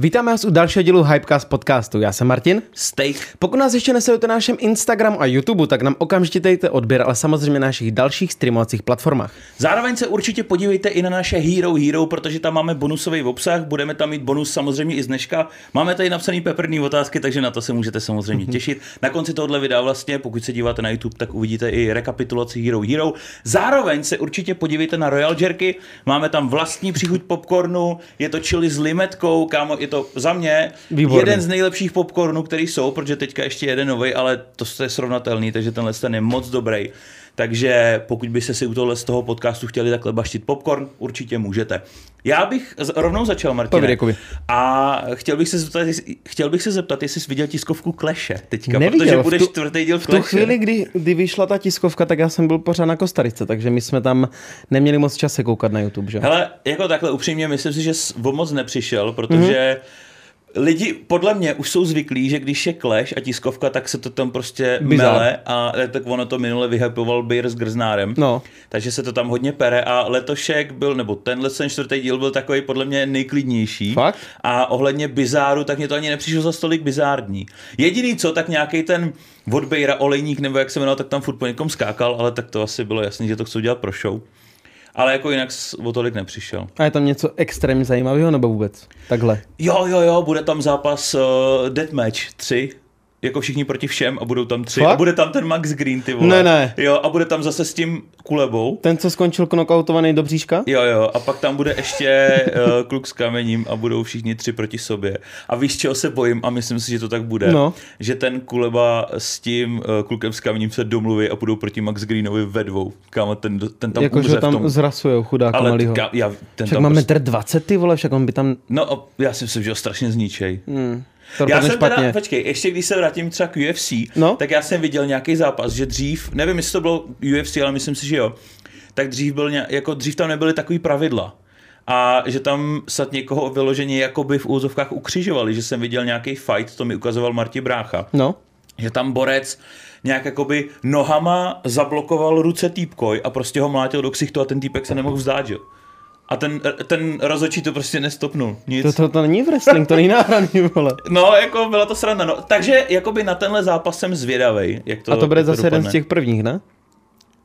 Vítáme vás u dalšího dílu Hypecast podcastu. Já jsem Martin. Steak. Pokud nás ještě nesledujete na našem Instagramu a YouTube, tak nám okamžitě dejte odběr, ale samozřejmě na našich dalších streamovacích platformách. Zároveň se určitě podívejte i na naše Hero Hero, protože tam máme bonusový obsah, budeme tam mít bonus samozřejmě i z dneška. Máme tady napsaný peprný otázky, takže na to se můžete samozřejmě těšit. Na konci tohohle videa vlastně, pokud se díváte na YouTube, tak uvidíte i rekapitulaci Hero Hero. Zároveň se určitě podívejte na Royal Jerky, máme tam vlastní příchuť popcornu, je to chili s limetkou, kámo, je to za mě Výborný. jeden z nejlepších popcornů, který jsou, protože teďka ještě jeden nový, ale to je srovnatelný, takže tenhle ten je moc dobrý. Takže pokud byste si u tohle z toho podcastu chtěli takhle baštit popcorn, určitě můžete. Já bych rovnou začal, Kubi. A chtěl bych se zeptat, jestli- chtěl bych se zeptat, jestli jsi viděl tiskovku Kleše teďka, Neviděl, protože v budeš tu- čtvrtý díl V tu Kleše. chvíli, kdy, kdy vyšla ta tiskovka, tak já jsem byl pořád na Kostarice, takže my jsme tam neměli moc čas se koukat na YouTube, že? Hele, jako takhle upřímně, myslím si, že jsi o moc nepřišel, protože Mhm. mm-hmm. Lidi podle mě už jsou zvyklí, že když je Clash a tiskovka, tak se to tam prostě Bizar. mele a eh, tak ono to minule vyhypoval Beer s Grznárem. No. Takže se to tam hodně pere a letošek byl, nebo tenhle ten čtvrtý díl byl takový podle mě nejklidnější. Fakt? A ohledně bizáru, tak mě to ani nepřišlo za stolik bizární. Jediný co, tak nějaký ten od Bejra olejník, nebo jak se jmenoval, tak tam furt po někom skákal, ale tak to asi bylo jasný, že to chcou dělat pro show. Ale jako jinak o tolik nepřišel. A je tam něco extrémně zajímavého nebo vůbec? Takhle. Jo, jo, jo, bude tam zápas uh, Deathmatch 3, jako všichni proti všem a budou tam tři. Fakt? A bude tam ten Max Green, ty vole. Ne, ne. Jo, a bude tam zase s tím Kulebou. Ten, co skončil knockoutovaný do bříška? Jo, jo, a pak tam bude ještě uh, kluk s kamením a budou všichni tři proti sobě. A víš, čeho se bojím a myslím si, že to tak bude. No. Že ten Kuleba s tím uh, klukem s kamením se domluví a budou proti Max Greenovi ve dvou. Kámo, ten, ten tam Jakože umře v tam tom. zrasujou chudáka Ale malýho. ka, já, ten Však tam má prostě, metr 20 ty vole, však on by tam... No, já si myslím, že ho strašně zničej. Hmm, to Já jsem špatně. teda, počkej, ještě když se vrátím třeba k UFC, No. tak já jsem viděl nějaký zápas, že dřív, nevím, jestli to bylo UFC, ale myslím si, že jo, tak dřív byl ně, jako dřív tam nebyly takový pravidla. A že tam snad někoho vyloženě jakoby v úzovkách ukřižovali, že jsem viděl nějaký fight, to mi ukazoval Marti Brácha, No. že tam borec nějak jakoby nohama zablokoval ruce týpkoj a prostě ho mlátil do ksichtu a ten týpek se nemohl vzdát, že? A ten, ten rozhodčí to prostě nestopnul. Nic. To, to, to není wrestling, to není náhraný, vole. No, jako byla to sranda. No. Takže jakoby na tenhle zápas jsem zvědavej, jak to A to bude zase jeden dopadne. z těch prvních, ne?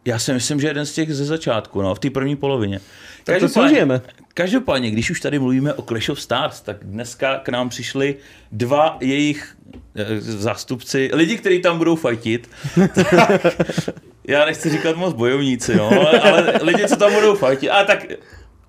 Já si myslím, že jeden z těch ze začátku, no, v té první polovině. Tak to si užijeme. Každopádně, když už tady mluvíme o Clash of Stars, tak dneska k nám přišli dva jejich eh, zástupci, lidi, kteří tam budou fajtit. Já nechci říkat moc bojovníci, no, ale, ale lidi, co tam budou fajtit. A tak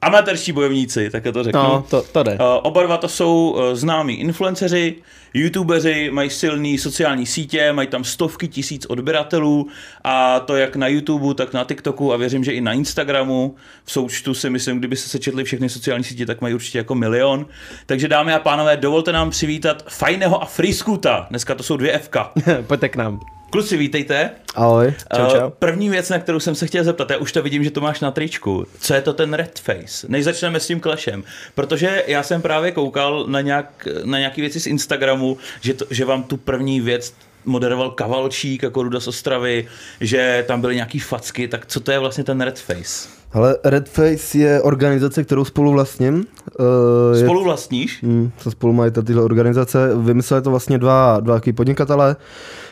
amatérští bojovníci, tak to řeknu. No, to, to jde. Uh, oba dva to jsou uh, známí influenceři, youtubeři, mají silný sociální sítě, mají tam stovky tisíc odběratelů a to jak na YouTube, tak na TikToku a věřím, že i na Instagramu. V součtu si myslím, kdyby se sečetli všechny sociální sítě, tak mají určitě jako milion. Takže dámy a pánové, dovolte nám přivítat Fajného a Freescoota. Dneska to jsou dvě FK. Pojďte k nám. Kluci, vítejte. Ahoj. Čau, Uh, čau. První věc, na kterou jsem se chtěl zeptat, já už to vidím, že to máš na tričku. Co je to ten red face? Než začneme s tím klešem. Protože já jsem právě koukal na, nějak, na nějaký věci z Instagramu, že, to, že vám tu první věc moderoval Kavalčík jako Ruda z Ostravy, že tam byly nějaký facky, tak co to je vlastně ten red face? Hele, Redface je organizace, kterou spolu vlastním. Uh, je, Spolu vlastníš? hm, co spolu mají tyhle organizace. Vymysleli to vlastně dva, dva takový podnikatelé.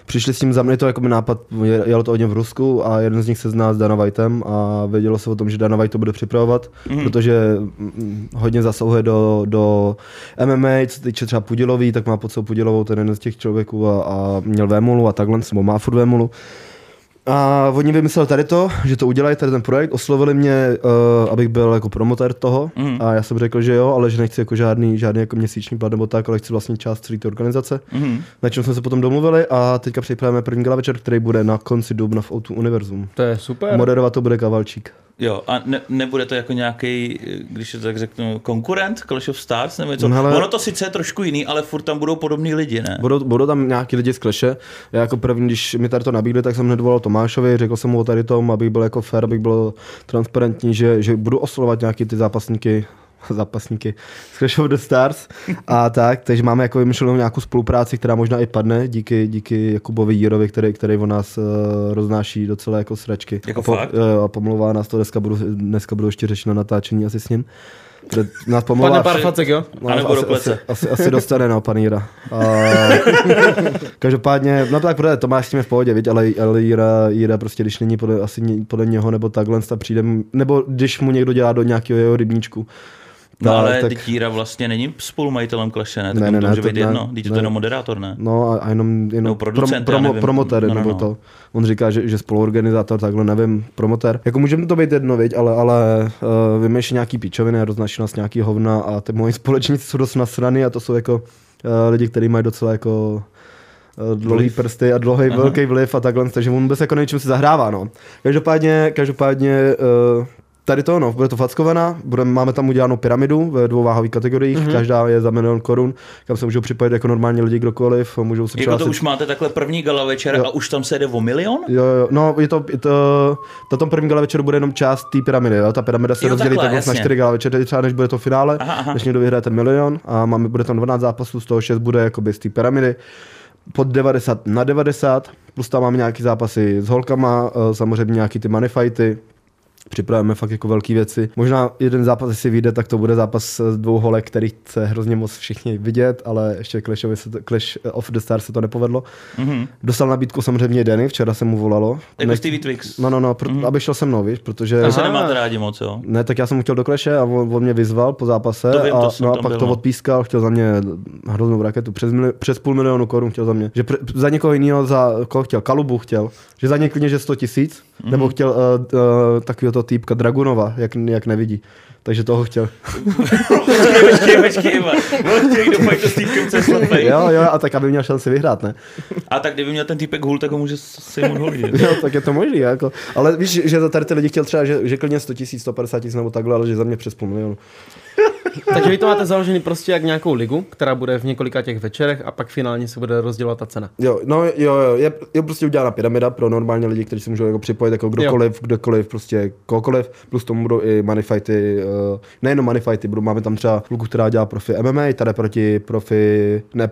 Přišli s tím za mě to jako nápad, je- jelo to hodně v Rusku a jeden z nich se zná s Dana Whiteem a vědělo se o tom, že Dana White to bude připravovat, mm. protože mm, hodně zasahuje do, do MMA, co týče třeba Pudilový, tak má pod sebou Pudilovou ten jeden z těch člověků a, a měl Vémulu a takhle, nebo má furt Vémulu. A oni vymysleli tady to, že to udělají, tady ten projekt, oslovili mě, uh, abych byl jako promotér toho Mhm. a já jsem řekl, že jo, ale že nechci jako žádný, žádný jako měsíční plat nebo tak, ale chci vlastně část celé té organizace. Mhm. Na čem jsme se potom domluvili a teďka připravujeme první gala večer, který bude na konci dubna v O2 Univerzum. To je super. Moderovat to bude Kavalčík. Jo, a ne, nebude to jako nějaký, když to tak řeknu, konkurent Clash of Stars nebo něco? No, hele- Ono to sice je trošku jiný, ale furt tam budou podobní lidi, ne? Budou, budou tam nějaký lidi z Kleše. Já jako první, když mi tady to nabídli, tak jsem hned volal Tomášovi, řekl jsem mu o tady tom, abych byl jako fair, abych byl transparentní, že, že budu oslovovat nějaký ty zápasníky zápasníky z Clash of the Stars a tak, takže máme jako vymyšlenou nějakou spolupráci, která možná i padne díky, díky Jakubovi Jírovi, který, který o nás uh, roznáší docela jako sračky. Jako a, po, fakt? jo, a pomlouvá nás to, dneska budu, dneska budu ještě řešit na natáčení asi s ním. Kde nás Padne pomlouvá. pár facek, jo? No, A nebo do asi, asi, asi, asi, dostane, no, pan Jíra. A, každopádně, no tak protože Tomáš s tím je v pohodě, viď, ale, ale Jíra, Jíra, prostě, když není podle, asi podle něho, nebo takhle, tak přijde, nebo když mu někdo dělá do nějakého jeho rybníčku. No Tak- ale tak-. Jíra vlastně není spolumajitelem Kleše, ne? Tak Ne, ne, ne, to být ne, jedno, když to jenom moderátor, ne? No a, jenom, jenom Nebo producent, promo, nevím. promotér, No, no, nebo no. to. On říká, že, že spoluorganizátor, takhle nevím, promotér. Jako může mi to být jedno, viď, ale, ale uh, vymýšlí nějaký píčoviny roznačí nás nějaký hovna a ty moji společníci jsou dost nasraný a to jsou jako uh, lidi, kteří mají docela jako uh, dlouhý Vliv. prsty a dlouhý Aha. velký vliv a takhle, takže on vůbec jako nevím, čím si zahrává, no. Každopádně, každopádně uh, Tady to, no, bude to fackovaná, budeme, máme tam udělanou pyramidu ve dvou váhových kategoriích, Mhm. mm-hmm. každá je za milion korun, kam se můžou připojit jako normální lidi kdokoliv, můžou se Jako to už máte takhle první gala večer Jo. a už tam se jede o milion? Jo, jo, no, je to, je to, na tom prvním gala večeru bude jenom část té pyramidy, jo? ta pyramida se Jo, rozdělí takhle, takhle na čtyři gala večery, třeba než bude to finále, Aha, aha. než někdo vyhraje ten milion a máme, bude tam 12 zápasů, z toho 6 bude jakoby z té pyramidy, pod 90 na 90, plus tam máme nějaký zápasy s holkama, eh, samozřejmě nějaký ty moneyfighty, připravujeme fakt jako velké věci. Možná jeden zápas, jestli vyjde, tak to bude zápas s dvou holek, který chce hrozně moc všichni vidět, ale ještě Clashovi se to, Clash of the Stars se to nepovedlo. Mhm. Dostal nabídku samozřejmě Denny, včera se mu volalo. Jako Nech- Stevie Twix. No, no, no, pr- Mhm. aby šel se mnou, víš, protože... To se nemáte rádi moc, jo? Ne, tak já jsem mu chtěl do kleše a on, on mě vyzval po zápase To vím, a, to no, a pak byl, to no. odpískal, chtěl za mě hroznou raketu, přes, mili- přes půl milionu korun chtěl za mě. Že pr- za někoho jiného, za koho chtěl, Kalubu chtěl, že za ně klidně, že 100 tisíc, Mhm. nebo chtěl uh, uh, takového to týpka Dragunova, jak, jak nevidí. Takže toho chtěl. počkej, počkej, počkej. On chtěl jít do fajtu s týpkem, co je slepej. jo, jo, a tak aby měl šanci vyhrát, ne? A tak kdyby měl ten týpek hůl, tak ho může si mu holit. že? Jo, tak je to možný, jako. Ale víš, že za tady ty lidi chtěl třeba, že, že klidně 100 tisíc, 150 tisíc nebo takhle, ale že za mě přes půl milionu. Takže vy to máte založený prostě jak nějakou ligu, která bude v několika těch večerech a pak finálně se bude rozdělovat ta cena. Jo, no jo, jo, je, je prostě udělána pyramida pro normální lidi, kteří si můžou jako připojit jako kdokoliv, jo. kdokoliv, prostě kohokoliv, plus tomu budou i moneyfighty, uh, nejenom moneyfighty, budou, máme tam třeba kluku, která dělá profi MMA, tady proti profi, ne,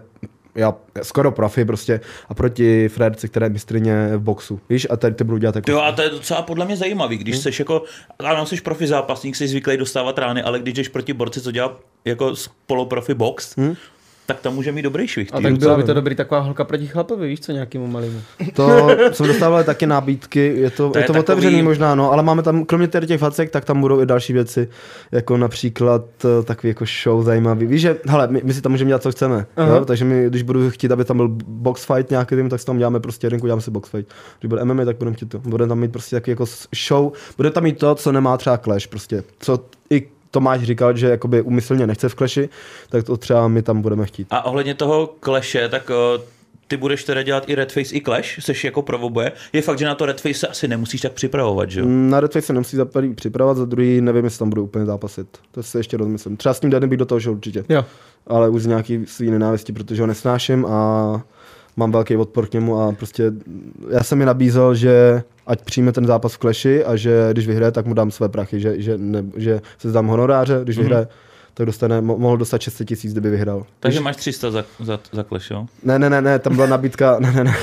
já, skoro profi prostě, a proti Fredce, která je mistrině v boxu, víš, a tady ty budou dělat jako... Jo, a to je docela podle mě zajímavý, když jsi jako, ano, jsi profi zápasník, jsi zvyklý dostávat rány, ale když jdeš proti borci, co dělá jako poloprofi box, tak tam může mít dobrý švih. A tak bylo by to dobrý taková holka proti chlapovi, víš co, nějakému malému. To jsem dostával taky nabídky, je to, To je je to takový- otevřený možná, no, ale máme tam, kromě tady těch facek, tak tam budou i další věci, jako například eh, takový jako show zajímavý. Víš, že, hele, my, my si tam můžeme dělat, co chceme, Aha. jo? takže my, když budu chtít, aby tam byl box fight nějaký, tým, tak si tam děláme prostě jedinku, děláme si box fight. Když bude MMA, tak budeme chtít to. Budeme tam mít prostě takový jako show, bude tam mít to, co nemá třeba Clash, prostě, co i Tomáš říkal, že jakoby umyslně nechce v Clashi, tak to třeba my tam budeme chtít. A ohledně toho Claше, tak uh, ty budeš teda dělat i Redface i Clash, seš jako provoboje. Je fakt, že na to Redface se asi nemusíš tak připravovat, že jo? Na Redface se nemusí za prvý připravovat, za druhý nevím, jestli tam budou úplně zápasit. To si ještě rozmyslím. Třeba s tím Danem bych do toho šel určitě. Jo. Ale už z nějaký svý nenávisti, protože ho nesnáším a mám velký odpor k němu a prostě já jsem mi nabízel, že ať přijme ten zápas v kleši a že když vyhraje, tak mu dám své prachy, že, že, ne, že se zdám honoráře, když vyhraje, tak dostane, mo- mohl dostat 600 tisíc, kdyby vyhrál. Takže máš 300 za, za, za Clash, jo? Ne, ne, ne, ne, tam byla nabídka, ne, ne, ne.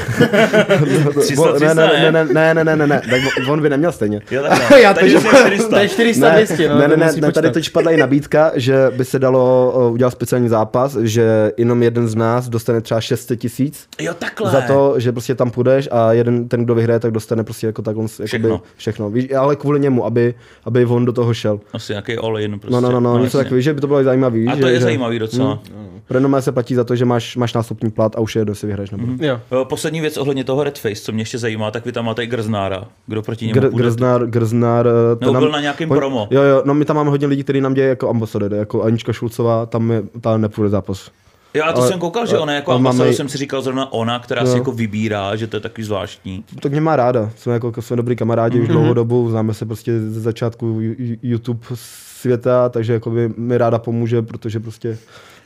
300, ne, ne, 300, ne, ne, ne, ne, ne, ne, ne, tak on by neměl stejně. Jo, takhle. Já Takže teď- jsi 400. To je 400, 200, no. ne, ne, ne, ne tady teď padla i nabídka, že by se dalo uh, udělat speciální zápas, že jenom jeden z nás dostane třeba 600 tisíc Jo, takhle. za to, že prostě tam půjdeš a jeden, ten, kdo vyhraje, tak dostane prostě jako takhle Všechno. všechno. všechno. Víš, ale kvůli němu, aby, aby on do toho šel. Asi nějaký all-in prostě. No, no, no, no, něco takový, že by to bylo zajímavý. A že, to je že, zajímavý docela. Pro normálně se platí za to, že máš, máš nástupní plat a už je jedno, si vyhraješ nebo. Jo. Eh, Poslední věc ohledně toho Redface, co mě ještě zajímá, tak vy tam máte i Grznára. Kdo proti němu Gr- půjde? Grznár, Grznár, eh, to Nebo byl na nějakém hod- promo. Jo, jo, no my tam máme hodně lidí, kteří nám dělají jako ambasadory, jako Anička Šulcová, tam je, ta nepůjde zápas. Jo, a to Ale- jsem koukal, že ona jako máme ambasador i- jsem si říkal zrovna ona, která si Jo. jako vybírá, že to je takový zvláštní. Tak mě má ráda, jsme jako, jako jsme dobrý kamarádi Mhm. už dlouhou dobu, známe se prostě ze začátku YouTube světa, takže jako by mi ráda pomůže, protože prostě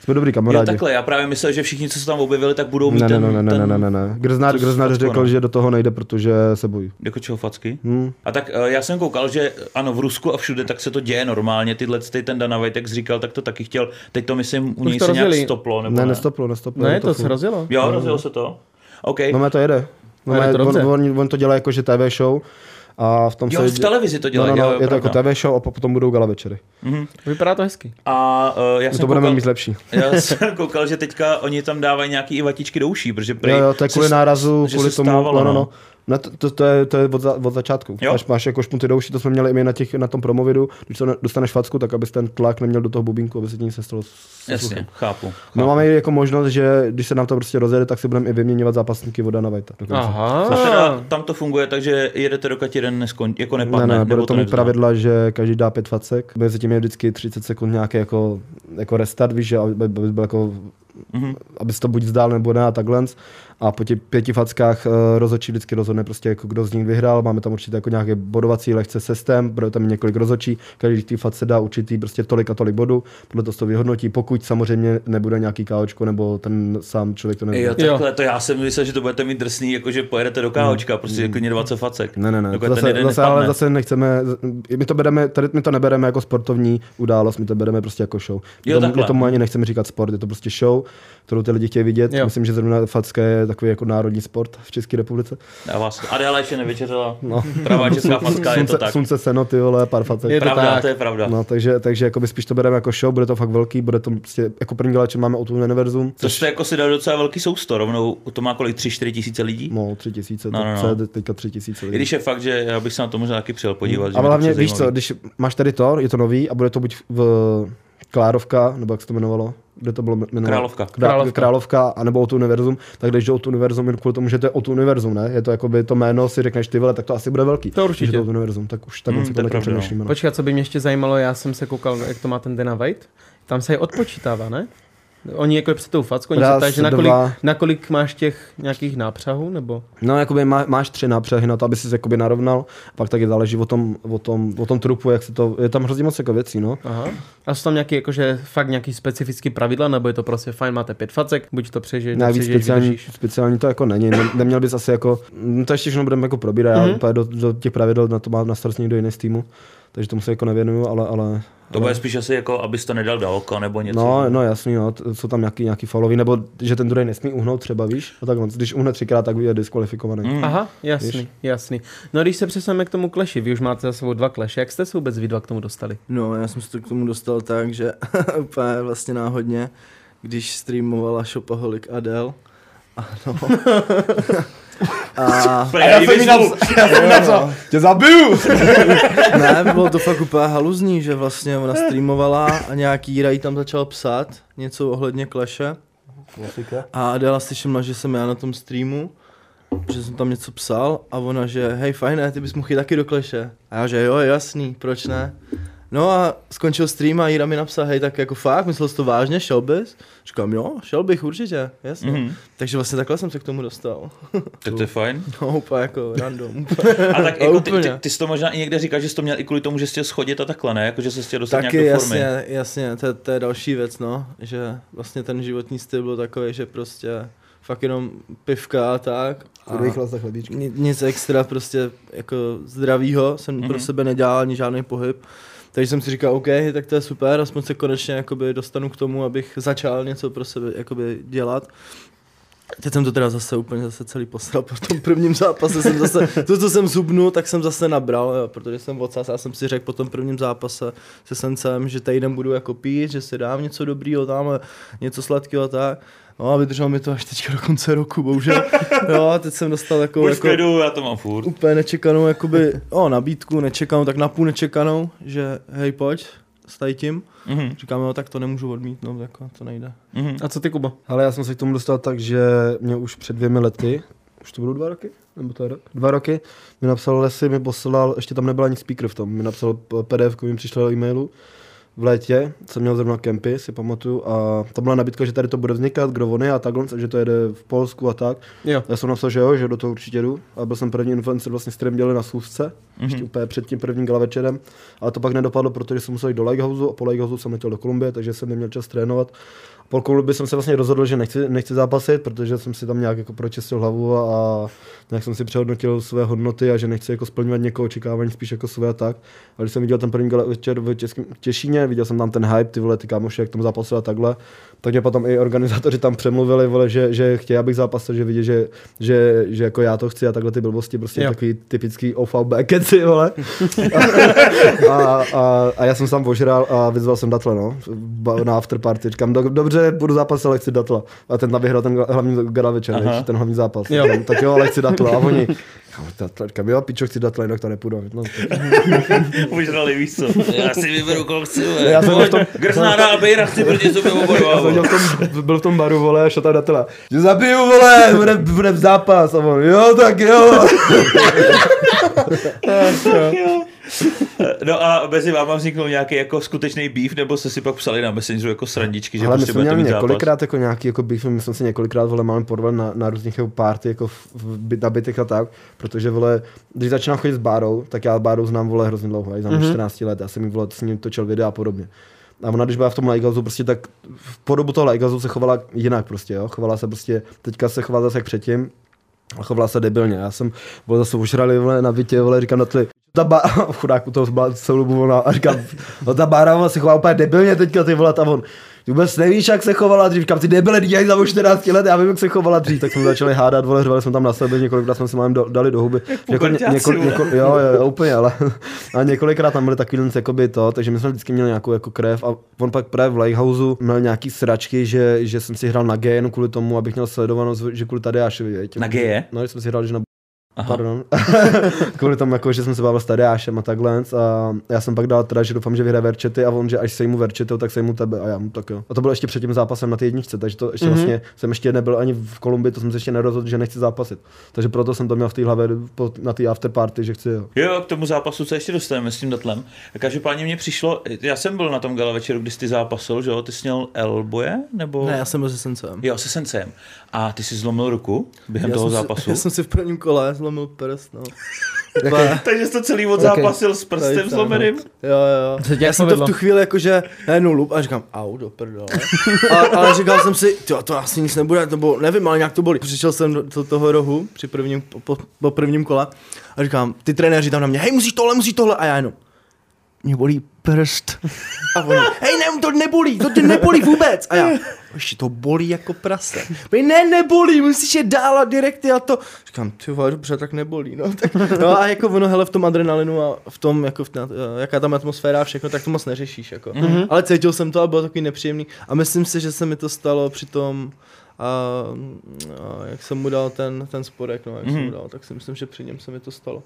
jsme dobrý Jo, kamarádi. takhle, já právě myslel, že všichni, co se tam objevili, tak budou mít ne, ne, ten, ne, ne, ten ne, ne, ne, ne. Grznár, to Grznár řekl, no. že do toho nejde, protože se bojí. Jako čeho facky? Hmm. A tak eh, já jsem koukal, že ano, v Rusku a všude tak se to děje normálně, tyhle ty ten Dana Vejtek říkal, tak to taky chtěl. Teď to myslím, u Už něj to se nějak rozjeli. stoplo, nebo Ne, ne? nestoplo, nestoplo. Ne, je to furt. se rozjelo. Jo, rozjelo se to? OK. No, to jede. No, to dobře. on, on, on, to dělá jako, že TV show A v tom Jo, se... v televizi to no, dělají, no, jo, no, jo, je to jako pravda. TV show a po- potom budou gala večery. Vypadá to hezky. A uh, já jsem to budeme koukal, mít lepší. já jsem koukal, že teďka oni tam dávají nějaký i vatičky do uší, protože prej, Jo, jo, to je kvůli se- nárazu, kvůli tomu, stávalo, no, no, no. No. Ne, to, to, to, je, to je od, za, od začátku. Jo. Máš, máš jako špunty do uší, to jsme měli i my na, těch, na tom promovidu, když to ne- dostaneš facku, tak abys ten tlak neměl do toho bubínku, aby se s- se sluchem. Jasně, chápu. My chápu. máme i jako možnost, že když se nám to prostě rozjede, tak si budeme i vyměňovat zápasníky voda na Vajta. dokonce. Aha. A teda tam to funguje, takže jedete dokud jeden neskon, jako Ne, nepadne. ne, bude nebo to mít nevzdá. pravidla, že každý dá pět facek. Mezi tím je vždycky 30 sekund nějaký jako, jako restart, víš, že aby byl jako Mhm. aby se to buď zdál nebo ne a takhle. A po těch pěti fackách uh, rozhodčí vždycky rozhodne prostě jako kdo z nich vyhrál. Máme tam určitě jako nějaký bodovací lehce systém, bude tam několik rozhodčí, každý tý facce dá určitý prostě tolik a tolik bodů, podle toho se to vyhodnotí, pokud samozřejmě nebude nějaký káočko nebo ten sám člověk to Jo, nezná. takhle, to já jsem myslel, že to budete mít drsný, jako že pojedete do KOčka, prostě jako 20 facek. Ne, ne, ne. Ten Zase, zase, ale zase nechceme, my to bereme, tady my to nebereme jako sportovní událost, my to bereme prostě jako show. My, Jo, my tomu ani nechceme říkat sport, je to prostě show, kterou ty lidi chtějí vidět. Jo. Myslím, že zrovna facka je takový jako národní sport v České republice. Dává se. Adéla ještě nevyčeřila. No. Pravá česká facka, je to tak. slunce seno, ty vole, pár facek. Je to Pravda, tak. to je pravda. No, takže, takže jakoby spíš to bereme jako show, bude to fakt velký, bude to prostě, jako první galače máme o tu univerzum. To jste jako si dal docela velký sousto, rovnou to má kolik, 3-4 tisíce lidí? No, tři tisíce, No, no, no, teďka tři tisíce I lidí. když je fakt, že já bych se na to možná taky přijel podívat. že A hlavně, víš co, když máš tady to, je to nový a bude to buď v Klárovka, nebo jak se to jmenovalo, kde to bylo jmenovalo? Královka. Krá, Královka. Královka. Anebo Outu Univerzum, tak jdeš do Outu Univerzum jen kvůli tomu, že to je Outu Univerzum, ne? Je to jakoby to jméno, si řekneš ty vole, tak to asi bude velký. To určitě. Když je to Univerzum, tak už tak Hmm, hmm, to pravda, no. přemýšlíme. No. Počkat, co by mě ještě zajímalo, já jsem se koukal, jak to má ten Dana White. Tam se je odpočítává, ne? Oni jako před tou fackou, oni se Raz, ptají, že na kolik, dva. máš těch nějakých nápřahů, nebo? No, jakoby má, máš tři nápřehy na to, aby si jakoby narovnal, pak taky záleží o tom, o tom, o tom trupu, jak se to, je tam hrozně moc jako věcí, no. Aha. A jsou tam nějaký, jakože fakt nějaký specifický pravidla, nebo je to prostě fajn, máte pět facek, buď to přežiješ, Navíc nepřežiješ, speciální, vydržíš. speciální to jako není. Ne, neměl bys asi jako, mm, to ještě všechno budeme jako probírat, Mhm. já úplně do, do, těch pravidel na to má na starost někdo jiný z týmu, takže tomu se jako nevěnuju, ale, ale To bude spíš asi jako, abys to nedal do oka nebo něco. No, no jasný, no, jsou tam nějaký, nějaký foulový, nebo že ten druhý nesmí uhnout třeba, víš? A takhle, když uhne třikrát, tak je diskvalifikovaný. Mm. Aha, jasný, Víš? jasný. No a když se přesuneme k tomu kleši, vy už máte za sebou dva kleše, jak jste se vůbec vy dva k tomu dostali? No, já jsem se to k tomu dostal tak, že úplně vlastně náhodně, když streamovala Shopaholic Adele. Ano. A Prej, já vyzvu. Tě zabiju! ne, bylo to fakt úplně haluzní, že vlastně ona streamovala a nějaký Ray tam začal psát něco ohledně Clash'e. A Adela si všimla, že jsem já na tom streamu, že jsem tam něco psal a ona, že hej fajné, ty bys mohl jít taky do kleše. A já, že jo, jasný, proč ne? No a skončil stream a Jira mi napsal, hej, tak jako fakt, myslel jsi to vážně, šel bys? Říkám, jo, šel bych určitě, jasně. Mhm. Mm-hmm. Takže vlastně takhle jsem se k tomu dostal. Tak to je fajn. No, úplně jako random. Úplně. A tak jako ty, ty, ty, jsi to možná i někde říkal, že jsi to měl i kvůli tomu, že jsi chtěl schodit a takhle, ne? Jako, že jsi chtěl dostat Taky nějak do formy. jasně, jasně, to, je- to je další věc, no, že vlastně ten životní styl byl takový, že prostě fakt jenom pivka a tak. A Rychle za chlebíčky. nic extra prostě jako zdravýho jsem mm-hmm. pro Mhm. sebe nedělal ani žádný pohyb. Takže jsem si říkal, OK, tak to je super, aspoň se konečně jakoby dostanu k tomu, abych začal něco pro sebe jakoby dělat. Teď jsem to teda zase úplně zase celý posral po tom prvním zápase jsem zase, to, co jsem zubnul, tak jsem zase nabral, jo, protože jsem odsaz, já jsem si řekl po tom prvním zápase se Sencem, že týden budu jako pít, že si dám něco dobrýho tam, něco sladkého tak. No a vydrželo mi to až teďka do konce roku, bohužel. Jo, a teď jsem dostal jako, Buď v jako klidu, já to mám furt. úplně nečekanou, jakoby, o, nabídku nečekanou, tak napůl nečekanou, že hej, pojď, s tady tím. Mhm. Říkám, jo, tak to nemůžu odmítnout, jako, to nejde. Mhm. A co ty, Kuba? Ale já jsem se k tomu dostal tak, že mě už před dvěmi lety, už to budou dva roky? Nebo to je rok? Dva roky, mi napsal Lesy, mi poslal, ještě tam nebyla ani speaker v tom, mi napsal PDF, mi přišlo do e-mailu v létě, jsem měl zrovna kempy, si pamatuju, a tam byla nabídka, že tady to bude vznikat, kdo on je a takhle, že to jede v Polsku a tak. Jo. Já jsem napsal, že jo, že do toho určitě jdu. A byl jsem první influencer, vlastně, s kterým dělali na schůzce, mm-hmm. ještě úplně před tím prvním gala večerem. Ale to pak nedopadlo, protože jsem musel jít do Lighthouse a po Lighthouse jsem letěl do Kolumbie, takže jsem neměl čas trénovat. Po klubu jsem se vlastně rozhodl, že nechci, nechci zápasit, protože jsem si tam nějak jako pročistil hlavu a, a nějak jsem si přehodnotil své hodnoty a že nechci jako splňovat někoho očekávání, spíš jako své a tak. A když jsem viděl ten první večer v Těšíně, viděl jsem tam ten hype, ty vole, ty kámoši, jak tomu zápasil a takhle, tak mě potom i organizátoři tam přemluvili, vole, že, že chtějí, abych zápasil, že vidí, že, že, že, jako já to chci a takhle ty blbosti, prostě Jo. takový typický OVB keci, vole. a, a, a, já jsem sám ožral a vyzval jsem Datle, no, na afterparty. Říkám, "Do- dobře, budu zápasit, ale chci Datla. A ten tam vyhrál ten hlavní gala večer, ten hlavní zápas. Jo. Tak jo, ale chci Datla. A oni, "Kámo, Datla, říkám, jo, pičo, chci Datla, jinak to nepůjdu. No, tak. Užrali, víš co? Já si vyberu, koho chci. vole. Já jsem v tom- Grznáda a Bejra chci proti sobě Já obojovat. jsem byl v, tom, byl v tom baru, vole, a šel tam Datla. Že zabiju, vole, bude, bude zápas. A on, jo, tak jo. No a mezi váma vzniknul nějaký jako skutečný beef, nebo jste si pak psali na Messengeru jako srandičky, že Ale my prostě jsme budete měli mít zápas? několikrát jako nějaký jako beef, my jsme si několikrát vole máme porval na, na různých jako party jako v, v, na bytech a tak, protože vole, když začínám chodit s Bárou, tak já Bárou znám vole hrozně dlouho, já znám mm-hmm. 14 let, já jsem jí vole s ním točil videa a podobně. A ona, když byla v tom Lajgazu, prostě tak v podobu toho Lajgazu se chovala jinak prostě, jo? chovala se prostě, teďka se chovala zase jak předtím, a chovala se debilně. Já jsem vole, zase ožrali vole, na bytě, vole, říkám na tli, ta ba- chudák u toho byla celou dobu volná a říkám, no ta bára vole, se chová úplně debilně teďka ty vole, tam on, ty vůbec nevíš, jak se chovala dřív, říkám, ty debile, dělají za 14 let, já vím, jak se chovala dřív, tak jsme začali hádat, vole, řvali jsme tam na sebe, několikrát jsme si mám do, dali do huby. Jako, několik, vole. několik, jo, jo, jo, úplně, ale a několikrát tam byly takový jakoby to, takže my jsme vždycky měli nějakou jako krev a on pak právě v Lighthouse měl nějaký sračky, že, že jsem si hrál na G jenom kvůli tomu, abych měl sledovanost, že kvůli Tadeášovi, viď? Na geje? No, že jsem si hrál, že na Aha. Pardon. Kvůli tomu, jako, že jsem se bavil s Tadeášem a takhle. A já jsem pak dal teda, že doufám, že vyhraje Verčety a on, že až se mu Verčetou, tak se mu tebe a já mu tak jo. A to bylo ještě před tím zápasem na té jedničce, takže to ještě mm-hmm. vlastně jsem ještě nebyl ani v Kolumbii, to jsem se ještě nerozhodl, že nechci zápasit. Takže proto jsem to měl v té hlavě po, na té afterparty, že chci jo. Jo, k tomu zápasu se ještě dostaneme s tím datlem. Každopádně mně přišlo, já jsem byl na tom gala večeru, kdy jsi ty zápasil, že jo? Ty jsi měl elboje? Nebo... Ne, já jsem byl se sencem. Jo, se sencem. A ty jsi zlomil ruku během já toho zápasu? Si, já jsem si v prvním kole zlomil prst, no. Takže jsi to celý odzápasil s prstem Tady zlomeným? Jo, jo. Tě Já jsem to v tu chvíli jakože najednou lup a říkám, au, do prdele. A, ale říkal jsem si, tyjo, to asi nic nebude, to bylo, nevím, ale nějak to bolí. Přišel jsem do, do toho rohu při prvním, po, po, po prvním kole a říkám, ty trenéři tam na mě, hej, musíš tohle, musíš tohle. A já jenom, mě bolí prst. A oni, hej, ne, to nebolí, to tě nebolí vůbec. A já, ještě to bolí jako prase. Oni, ne, nebolí, musíš je dál a direkty a to. Říkám, ty vole, dobře, tak nebolí, no. Tak, no a jako ono, hele, v tom adrenalinu a v tom, jako v, jaká tam atmosféra a všechno, tak to moc neřešíš, jako. Mm-hmm. Ale cítil jsem to a bylo takový nepříjemný. A myslím si, že se mi to stalo při tom, a, a jak jsem mu dal ten, ten sporek, no, jak mm-hmm. jsem mu dal, tak si myslím, že při něm se mi to stalo.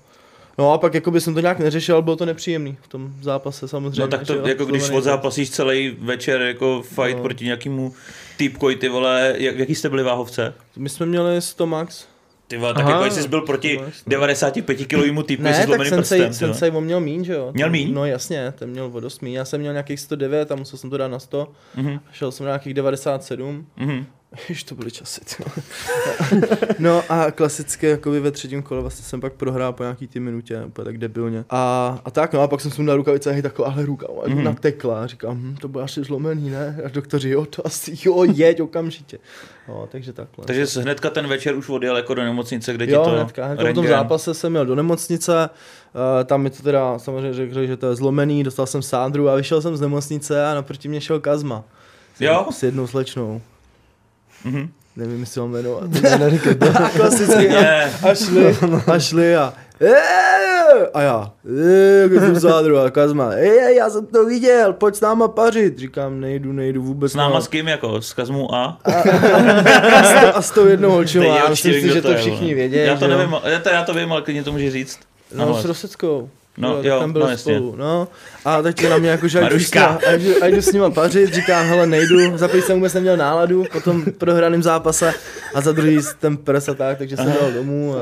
No a pak jako by jsem to nějak neřešil, bylo to nepříjemný v tom zápase samozřejmě. No tak to, jo, jako když zlomený odzápasíš celý večer jako fight No. proti nějakému týpkoj, ty vole, jak, jaký jste byli váhovce? My jsme měli 100 max. Ty vole, tak Aha. jako jsi byl proti No, jasně. 95 kilovýmu týpku Ne, se tak zlomeným sensei, prstem. vole. sensei on měl míň, že jo? Měl míň? No jasně, ten měl o dost míň. Já jsem měl nějakých 109 a musel jsem to dát na 100. Mhm, Šel jsem na nějakých 97. mhm. Jež to byly časy. no a klasicky jakoby ve třetím kole vlastně jsem pak prohrál po nějaký ty minutě, úplně tak debilně. A, a tak no a pak jsem sundal rukavice a hej taková ale ruka mm. Mhm. natekla. Říkám, hm, to bude asi zlomený, ne? A doktoři, jo, to asi, jo, jeď okamžitě. No, takže takhle. Takže jsi hnedka ten večer už odjel jako do nemocnice, kde ti Jo, to hnedka, hnedka po tom zápase jsem měl do nemocnice, uh, tam mi to teda samozřejmě řekli, že to je zlomený, dostal jsem sádru a vyšel jsem z nemocnice a naproti mě šel Kazma. Jo? S jednou slečnou. Mhm. Nevím, jestli mám jmenovat. Klasicky. A šli, a šli a a já, "Eee, jako jsem sádru a Kazma, ej, já jsem to viděl, pojď s náma pařit. Říkám, nejdu, nejdu vůbec. S náma no. s kým jako? S Kazmou A? a, s to, a s tou jednou holčinou, Teď já myslím si, že to všichni vědí. Já to nevím, já to, já to vím, ale klidně to může říct. No, s Roseckou. No, tak jo, tam byli no, jasně. spolu, no. A teď to na mě jako, že ať jdu, s Maruška. nima, ať, jdu- s nima pařit, říkám, hele, nejdu, za první jsem vůbec neměl náladu po tom prohraném zápase a za druhý ten prs a tak, takže jsem dal domů a,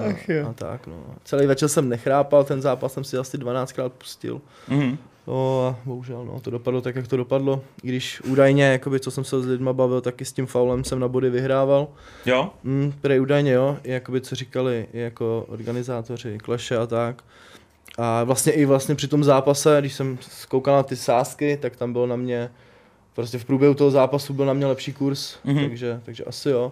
a, tak, no. Celý večer jsem nechrápal, ten zápas jsem si asi 12krát pustil. Mhm. No a bohužel, no, to dopadlo tak, jak to dopadlo. I když údajně, jakoby, co jsem se s lidma bavil, taky s tím faulem jsem na body vyhrával. Jo? Mm, prej údajně jo, i jakoby co říkali i jako organizátoři, kleše a tak. A vlastně i vlastně při tom zápase, když jsem koukal na ty sásky, tak tam bylo na mě prostě v průběhu toho zápasu byl na mě lepší kurz, Mhm. mm-hmm. takže, takže asi jo.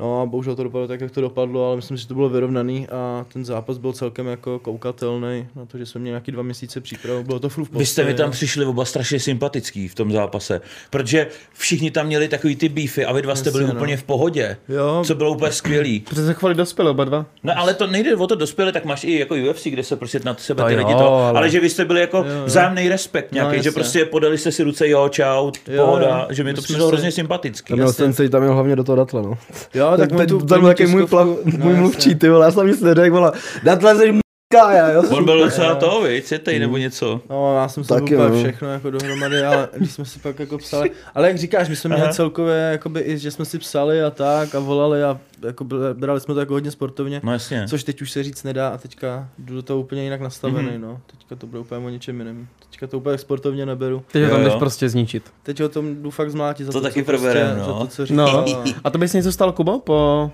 No a bohužel to dopadlo tak, jak to dopadlo, ale myslím, že to bylo vyrovnaný a ten zápas byl celkem jako koukatelný na to, že jsme měli nějaký dva měsíce přípravu, bylo to flu v Vy jste mi tam no. přišli oba strašně sympatický v tom zápase, protože všichni tam měli takový ty beefy a vy dva jste Jasně, byli no. úplně v pohodě, Jo. co bylo úplně skvělý. Protože se chovali dospěli oba dva. No ale to nejde o to dospělé, tak máš i jako UFC, kde se prostě na sebe To ty jo, lidi to, ale... ale- že vy jste byli jako vzájemný respekt nějaký, No, že jasně. prostě podali jste si ruce, jo, čau, Jo, pohoda, jo. že mi to přišlo hrozně sympatický. Tam měl ten, tam měl hlavně do toho datle, no. Jo, tak, tak to byl taky můj, plav, no, můj mluvčí, ty vole, já jsem nic neřekl, vole, datle jsi m***ká, já, jo. On byl docela to, viď, nebo něco. No, já jsem si Taky, úplně no. všechno jako dohromady, ale když jsme si pak jako psali, ale jak říkáš, my jsme měli Aha. celkově, jakoby i, že jsme si psali a tak a volali a jako byli- brali jsme to jako hodně sportovně, No jasně. což teď už se říct nedá a teďka jdu do toho úplně jinak nastavený, Mhm. no. Teďka to bude úplně o něčem jiném. Teďka to úplně sportovně neberu. Teď ho tam jdeš prostě zničit. Teď ho tom jdu fakt zmlátit za To to, taky co prostě, proberem, no. to, co No. A to bys něco stal, Kubo, po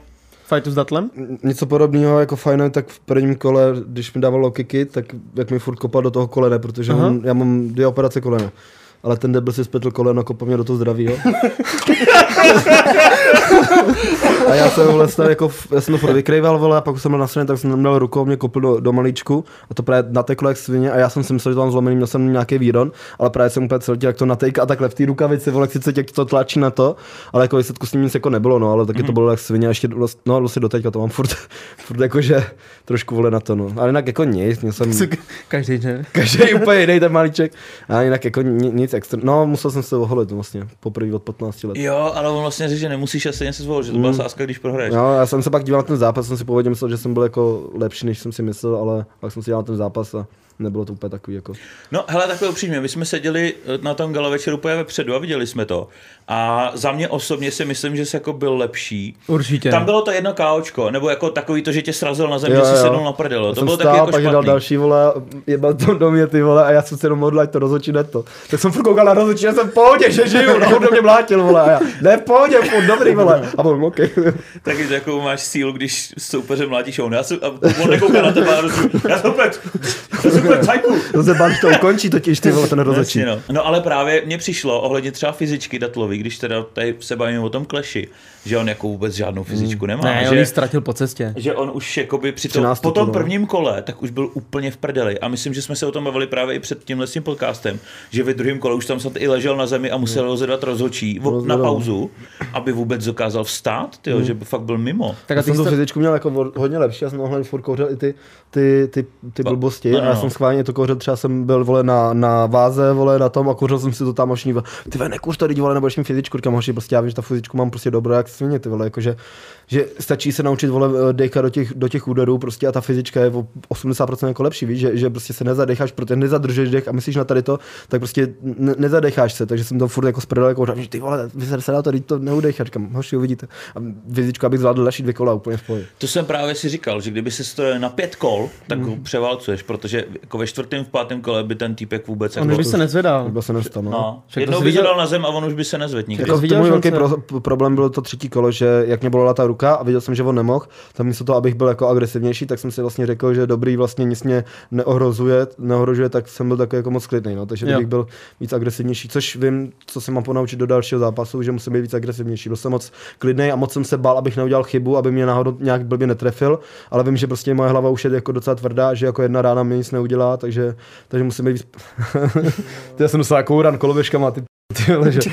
fightu s Datlem? Něco podobného jako fajn, tak v prvním kole, když mi dával low kicky, tak jak mi furt kopal do toho kolene, protože Aha. on, já mám dvě operace kolena. Ale ten debil si spletl koleno, kopal mě do toho zdraví, jo. a já jsem vole, stav, jako, já jsem to furt vykrýval, vole, a pak jsem byl na straně, tak jsem měl rukou, mě kopl do, do malíčku a to právě nateklo jak svině a já jsem si myslel, že to mám zlomený, měl jsem nějaký výron, ale právě jsem úplně celý jak to natejka a takhle v té rukavici, vole, sice tě to tlačí na to, ale jako výsledku s tím nic jako nebylo, no, ale taky to bylo jak svině a ještě, no, vlastně do teďka to mám furt, furt jakože trošku vole na to, no. Ale jinak jako nic, měl jsem, Každý den. každý úplně jiný ten malíček, a jinak jako ni, nic extra, no, musel jsem se oholit vlastně, poprvé od 15 let. Jo, ale on vlastně řekl, že nemusíš asi něco zvolit, že to byla sázka, když prohraješ. No, já jsem se pak díval na ten zápas, jsem si původně myslel, že jsem byl jako lepší, než jsem si myslel, ale pak jsem si dělal ten zápas a nebylo to úplně takový jako. No, hele, takhle upřímně, my jsme seděli eh, na tom gala večeru úplně vepředu a viděli jsme to. A za mě osobně si myslím, že jsi jako byl lepší. Určitě. Tam bylo to jedno káočko, nebo jako takový to, že tě srazil na zem, Jo, že jsi sednul na prdelo. Já To jsem bylo stál, taky jako pak dal špatný. další vole, jebal to do mě ty vole a já jsem se jenom modlil, to rozhodčí to. Tak jsem furt koukal na rozhodčí, já jsem v pohodě, že žiju, no, do mě mlátil vole a já, ne v pohodě, furt dobrý vole. A on, OK. Taky to jako máš sílu, když soupeře mlátíš on. Já jsem, a on nekoukal na tebe já jsem já jsem úplně cajku. To se že to ukončí totiž ty vole, ten rozhodčí. No. no. ale právě mně přišlo ohledně třeba fyzičky Datlovi, když teda tady se bavíme o tom kleši, že on jako vůbec žádnou fyzičku nemá. Ne, že... on ji ztratil po cestě. že on už jakoby při Při tom, po tom no. prvním kole, tak už byl úplně v prdeli. A myslím, že jsme se o tom bavili právě i před tímhle s tím podcastem, že ve druhém kole už tam snad i ležel na zemi a musel rozhodovat rozhodčí o- na Rozhodal. pauzu, aby vůbec dokázal vstát, tyjo, že by fakt byl mimo. Tak a ty jsem tu jsi... fyzičku měl jako hodně lepší, já jsem hlavně furt kouřil i ty, ty, ty, ty blbosti no, a no, já no. jsem schválně to kouřil, třeba jsem byl vole na, na váze, vole na tom a kouřil jsem si to tam moční, ty vole, nekuř to, lidi, vole, nebudeš mít fyzičku, říkám, hoši, prostě já vím, že ta fyzičku mám prostě dobrou jak svině, ty vole, jakože, že stačí se naučit, vole, dechat do těch, do těch úderů, prostě a ta fyzička je o 80% jako lepší, víš, že, že prostě se nezadecháš, protože nezadržuješ dech a myslíš na tady to, tak prostě ne, nezadecháš se, takže jsem to furt jako sprdel, jako, že ty vole, vy se dá to, to neudechat, říkám, hoši, uvidíte. A fyzičku, abych zvládl další dvě kola úplně v pohodě. To jsem právě si říkal, že kdyby se stojil na pět kol, tak ho převálcuješ, protože jako ve čtvrtém, v pátém kole by ten týpek vůbec On jako... by se nezvedal. Byl se nestal, no. No, to jednou by viděl- na zem a on už by se nezvedl nikdy. Jako viděl, můj velký pro, problém bylo to třetí kolo, že jak mě bolela ta ruka a viděl jsem, že on nemohl, tak místo toho, abych byl jako agresivnější, tak jsem si vlastně řekl, že dobrý vlastně nic mě neohrozuje, neohrožuje, tak jsem byl takový jako moc klidný, no. takže kdybych byl víc agresivnější, což vím, co se mám ponaučit do dalšího zápasu, že musím být víc agresivnější. Byl jsem moc klidný a moc jsem se bál, abych neudělal chybu, aby mě náhodou nějak blbě netrefil, ale vím, že prostě moje hlava už je jako docela tvrdá, že jako jedna rána mi nic neudělá, takže, takže musím být víc... Já jsem dostal jako ran koloběžkama, ty, ty vole, že...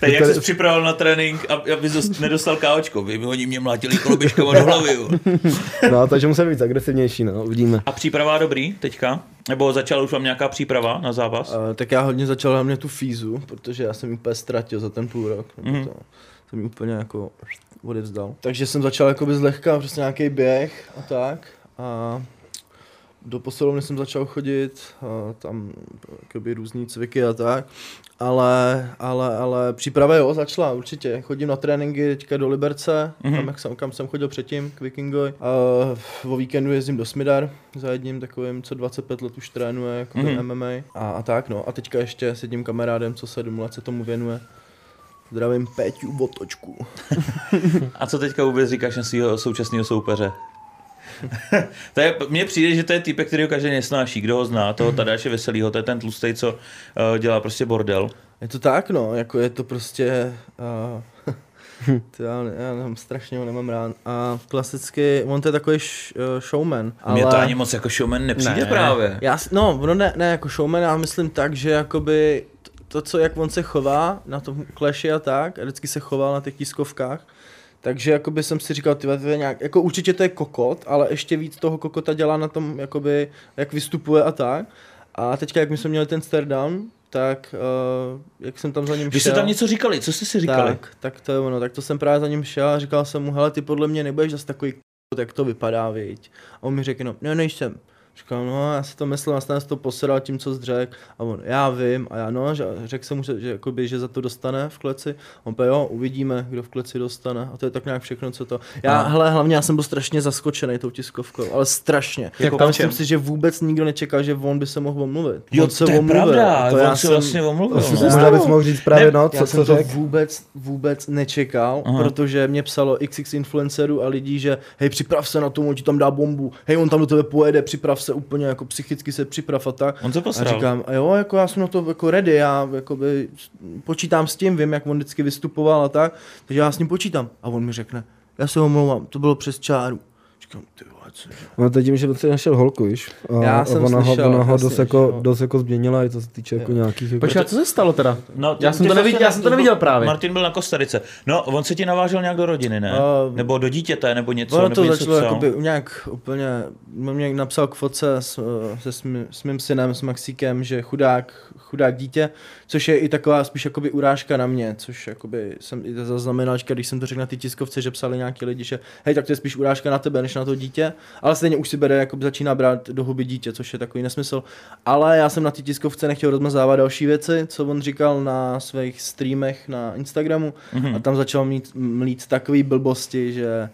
Tak jak jsi připravil na trénink, aby aby zas nedostal káočko? Vy oni mě mlátili koloběžkama do hlavy. Jo. No, takže musím být agresivnější, no, uvidíme. A příprava dobrý teďka? Nebo začala už vám nějaká příprava na zápas? Uh, tak já hodně začal hlavně tu fízu, protože já jsem ji úplně ztratil za ten půl rok. Mhm. Mm. To, jsem ji úplně jako odevzdal. Takže jsem začal jakoby zlehka, prostě nějaký běh a tak. A do posilovny jsem začal chodit, tam jakoby různý cviky a tak. Ale, ale, ale příprava jo, začala určitě. Chodím na tréninky teďka do Liberce, Mhm. mm-hmm. tam jak jsem, kam jsem chodil předtím, k Vikingoj. A o víkendu jezdím do Smidar za jedním takovým, co 25 let už trénuje, jako Mhm. mm-hmm. MMA. A, a, tak no. A teďka ještě s jedním kamarádem, co sedm let se tomu věnuje. Zdravím Péťu Votočku. A co teďka vůbec říkáš na svého současného soupeře? to je, mně přijde, že to je typ, který ho každý nesnáší. Kdo ho zná, toho Tadáše Veselýho, to je ten tlustej, co uh, dělá prostě bordel. Je to tak, no, jako je to prostě... Uh, to já, já nemám, strašně ho nemám rád. A klasicky, on to je takový sh, uh, showman. Ale... Mně to ani moc jako showman nepřijde Ne. právě. Já, no, ono ne, ne jako showman, já myslím tak, že jakoby to, co jak on se chová na tom Clashi a tak, a vždycky se choval na těch tiskovkách, takže jakoby jsem si říkal, tyhle, to je nějak, jako určitě to je kokot, ale ještě víc toho kokota dělá na tom, jakoby, jak vystupuje a tak. A teďka, jak my jsme měli ten stare down, tak uh, jak jsem tam za ním Vy šel... jste tam něco říkali, co jste si říkali? Tak, tak to je ono, tak to jsem právě za ním šel a říkal jsem mu, hele, ty podle mě nebudeš zase takový jak to vypadá, viď. A on mi řekl, no, ne, nejsem. Říkal, no, já si to myslel, já jsem to posedal tím, co řekl. A on, já vím, a já no, že, řekl jsem mu, že, že, jakoby, že za to dostane v kleci. On povedl, jo, uvidíme, kdo v kleci dostane. A to je tak nějak všechno, co to. Já, No. hele, hlavně já jsem byl strašně zaskočený tou tiskovkou, ale strašně. Jako v myslím si, že vůbec nikdo nečekal, že on by se mohl omluvit. Jo, on se to je omluvil. pravda, to on já se jsem- vlastně omluvil. Možná No. Možná bys mohl říct právě, Ne, no, já co, jsem co to řek? vůbec, vůbec nečekal, Aha. Protože mě psalo xx influencerů a lidí, že hej, připrav se na tomu, on ti tam dá bombu, hej, on tam do tebe pojede, připrav se úplně, jako psychicky se připrav a tak. On se A posral. říkám, a jo, jako já jsem na to jako ready, já jakoby počítám s tím, vím, jak on vždycky vystupoval a tak, takže já s ním počítám. A on mi řekne, já se omlouvám, to bylo přes čáru. Říkám, ty vole, co? No to je tím, že si našel holku, víš? A Já a jsem ona, slyšel, ho, ona ho dost, jako, dost jako změnila, i co se týče jako nějakých... Jako... Počkej, a co se stalo teda? No, Já jsem to neviděl- já jsem to neviděl právě. Martin byl na Kostarice. No, on se ti navážel nějak do rodiny, ne? A- nebo do dítěte, nebo něco, Ono nebo to něco začalo jakoby nějak úplně, on mě napsal k fotce s, eh, se s, mým, s mým synem, s Maxíkem, že chudák, chudák dítě, což je i taková spíš jakoby urážka na mě, což jakoby jsem i zaznamenal, když jsem to řekl na ty tiskovce, že psali nějaký lidi, že hej, tak to je spíš urážka na tebe, než na to dítě, ale stejně už si bere, jakoby začíná brát do huby dítě, což je takový nesmysl. Ale já jsem na ty tiskovce nechtěl rozmazávat další věci, co on říkal na svých streamech na Instagramu Mhm. a tam začal mít, mlít takový blbosti, že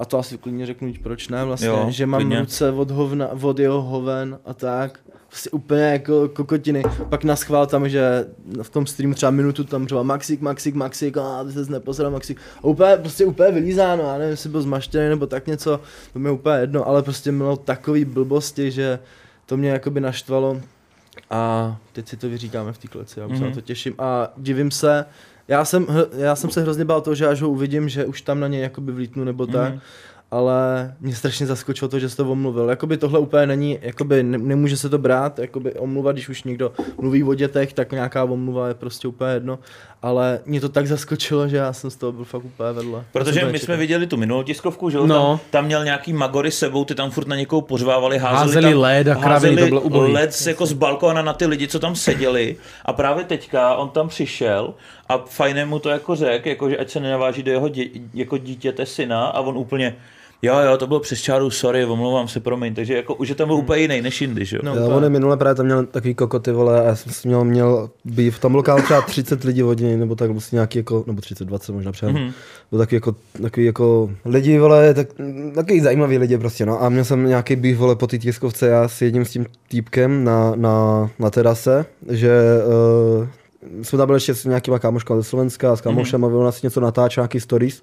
a, to asi klidně řeknu, proč ne vlastně, Jo, že mám klidně. ruce od, hovna, od jeho hoven a tak. Prostě úplně jako kokotiny. Pak na schvál tam, že v tom streamu třeba minutu tam třeba Maxik, Maxik, Maxik, a ty se nepozral Maxik. A úplně, prostě úplně vylízáno, já nevím, jestli byl zmaštěný nebo tak něco, to mi je úplně jedno, ale prostě mělo takový blbosti, že to mě jakoby naštvalo. A teď si to vyříkáme v té kleci, já už se Mhm. na to těším. A divím se, já jsem, já jsem se hrozně bál toho, že až ho uvidím, že už tam na něj jakoby vlítnu nebo tak, Mhm. ale mě strašně zaskočilo to, že jsi to omluvil. Jakoby tohle úplně není, jakoby ne, nemůže se to brát, jakoby omluva, když už někdo mluví o dětech, tak nějaká omluva je prostě úplně jedno, ale mě to tak zaskočilo, že já jsem z toho byl fakt úplně vedle. Protože to my jsme viděli tu minulou tiskovku, že? No. Tam, tam měl nějaký magory sebou, ty tam furt na někoho pořvávali, házeli, Házeli tam, led a kraviny, házeli to bylo ubohý. led z- jako z balkóna na ty lidi, co tam seděli. A právě teďka on tam přišel a fajné mu to jako řekl, jako, že ať se nenaváží do jeho dě, jako dítěte syna a on úplně Jo, jo, to bylo přes čáru, sorry, omlouvám se, promiň. Takže jako už je tam byl úplně jiný než jindy, že jo? No. Já, úplně. on je minule právě tam měl takový kokoty, vole, a já jsem si měl, měl býv, tam lokál třeba 30 lidí od něj, nebo tak, prostě nějaký jako, nebo 30, 20 možná před. Mhm. Mm-hmm. Byl takový jako, takový jako lidi, vole, tak, takový zajímavý lidi prostě, no. A měl jsem nějaký býv, vole, po té tiskovce, já s jedním s tím týpkem na, na, na terase, že uh, jsme tam byli ještě s nějakýma kámoškama ze Slovenska a s kámošem mm-hmm. a on asi něco natáčel, nějaký stories.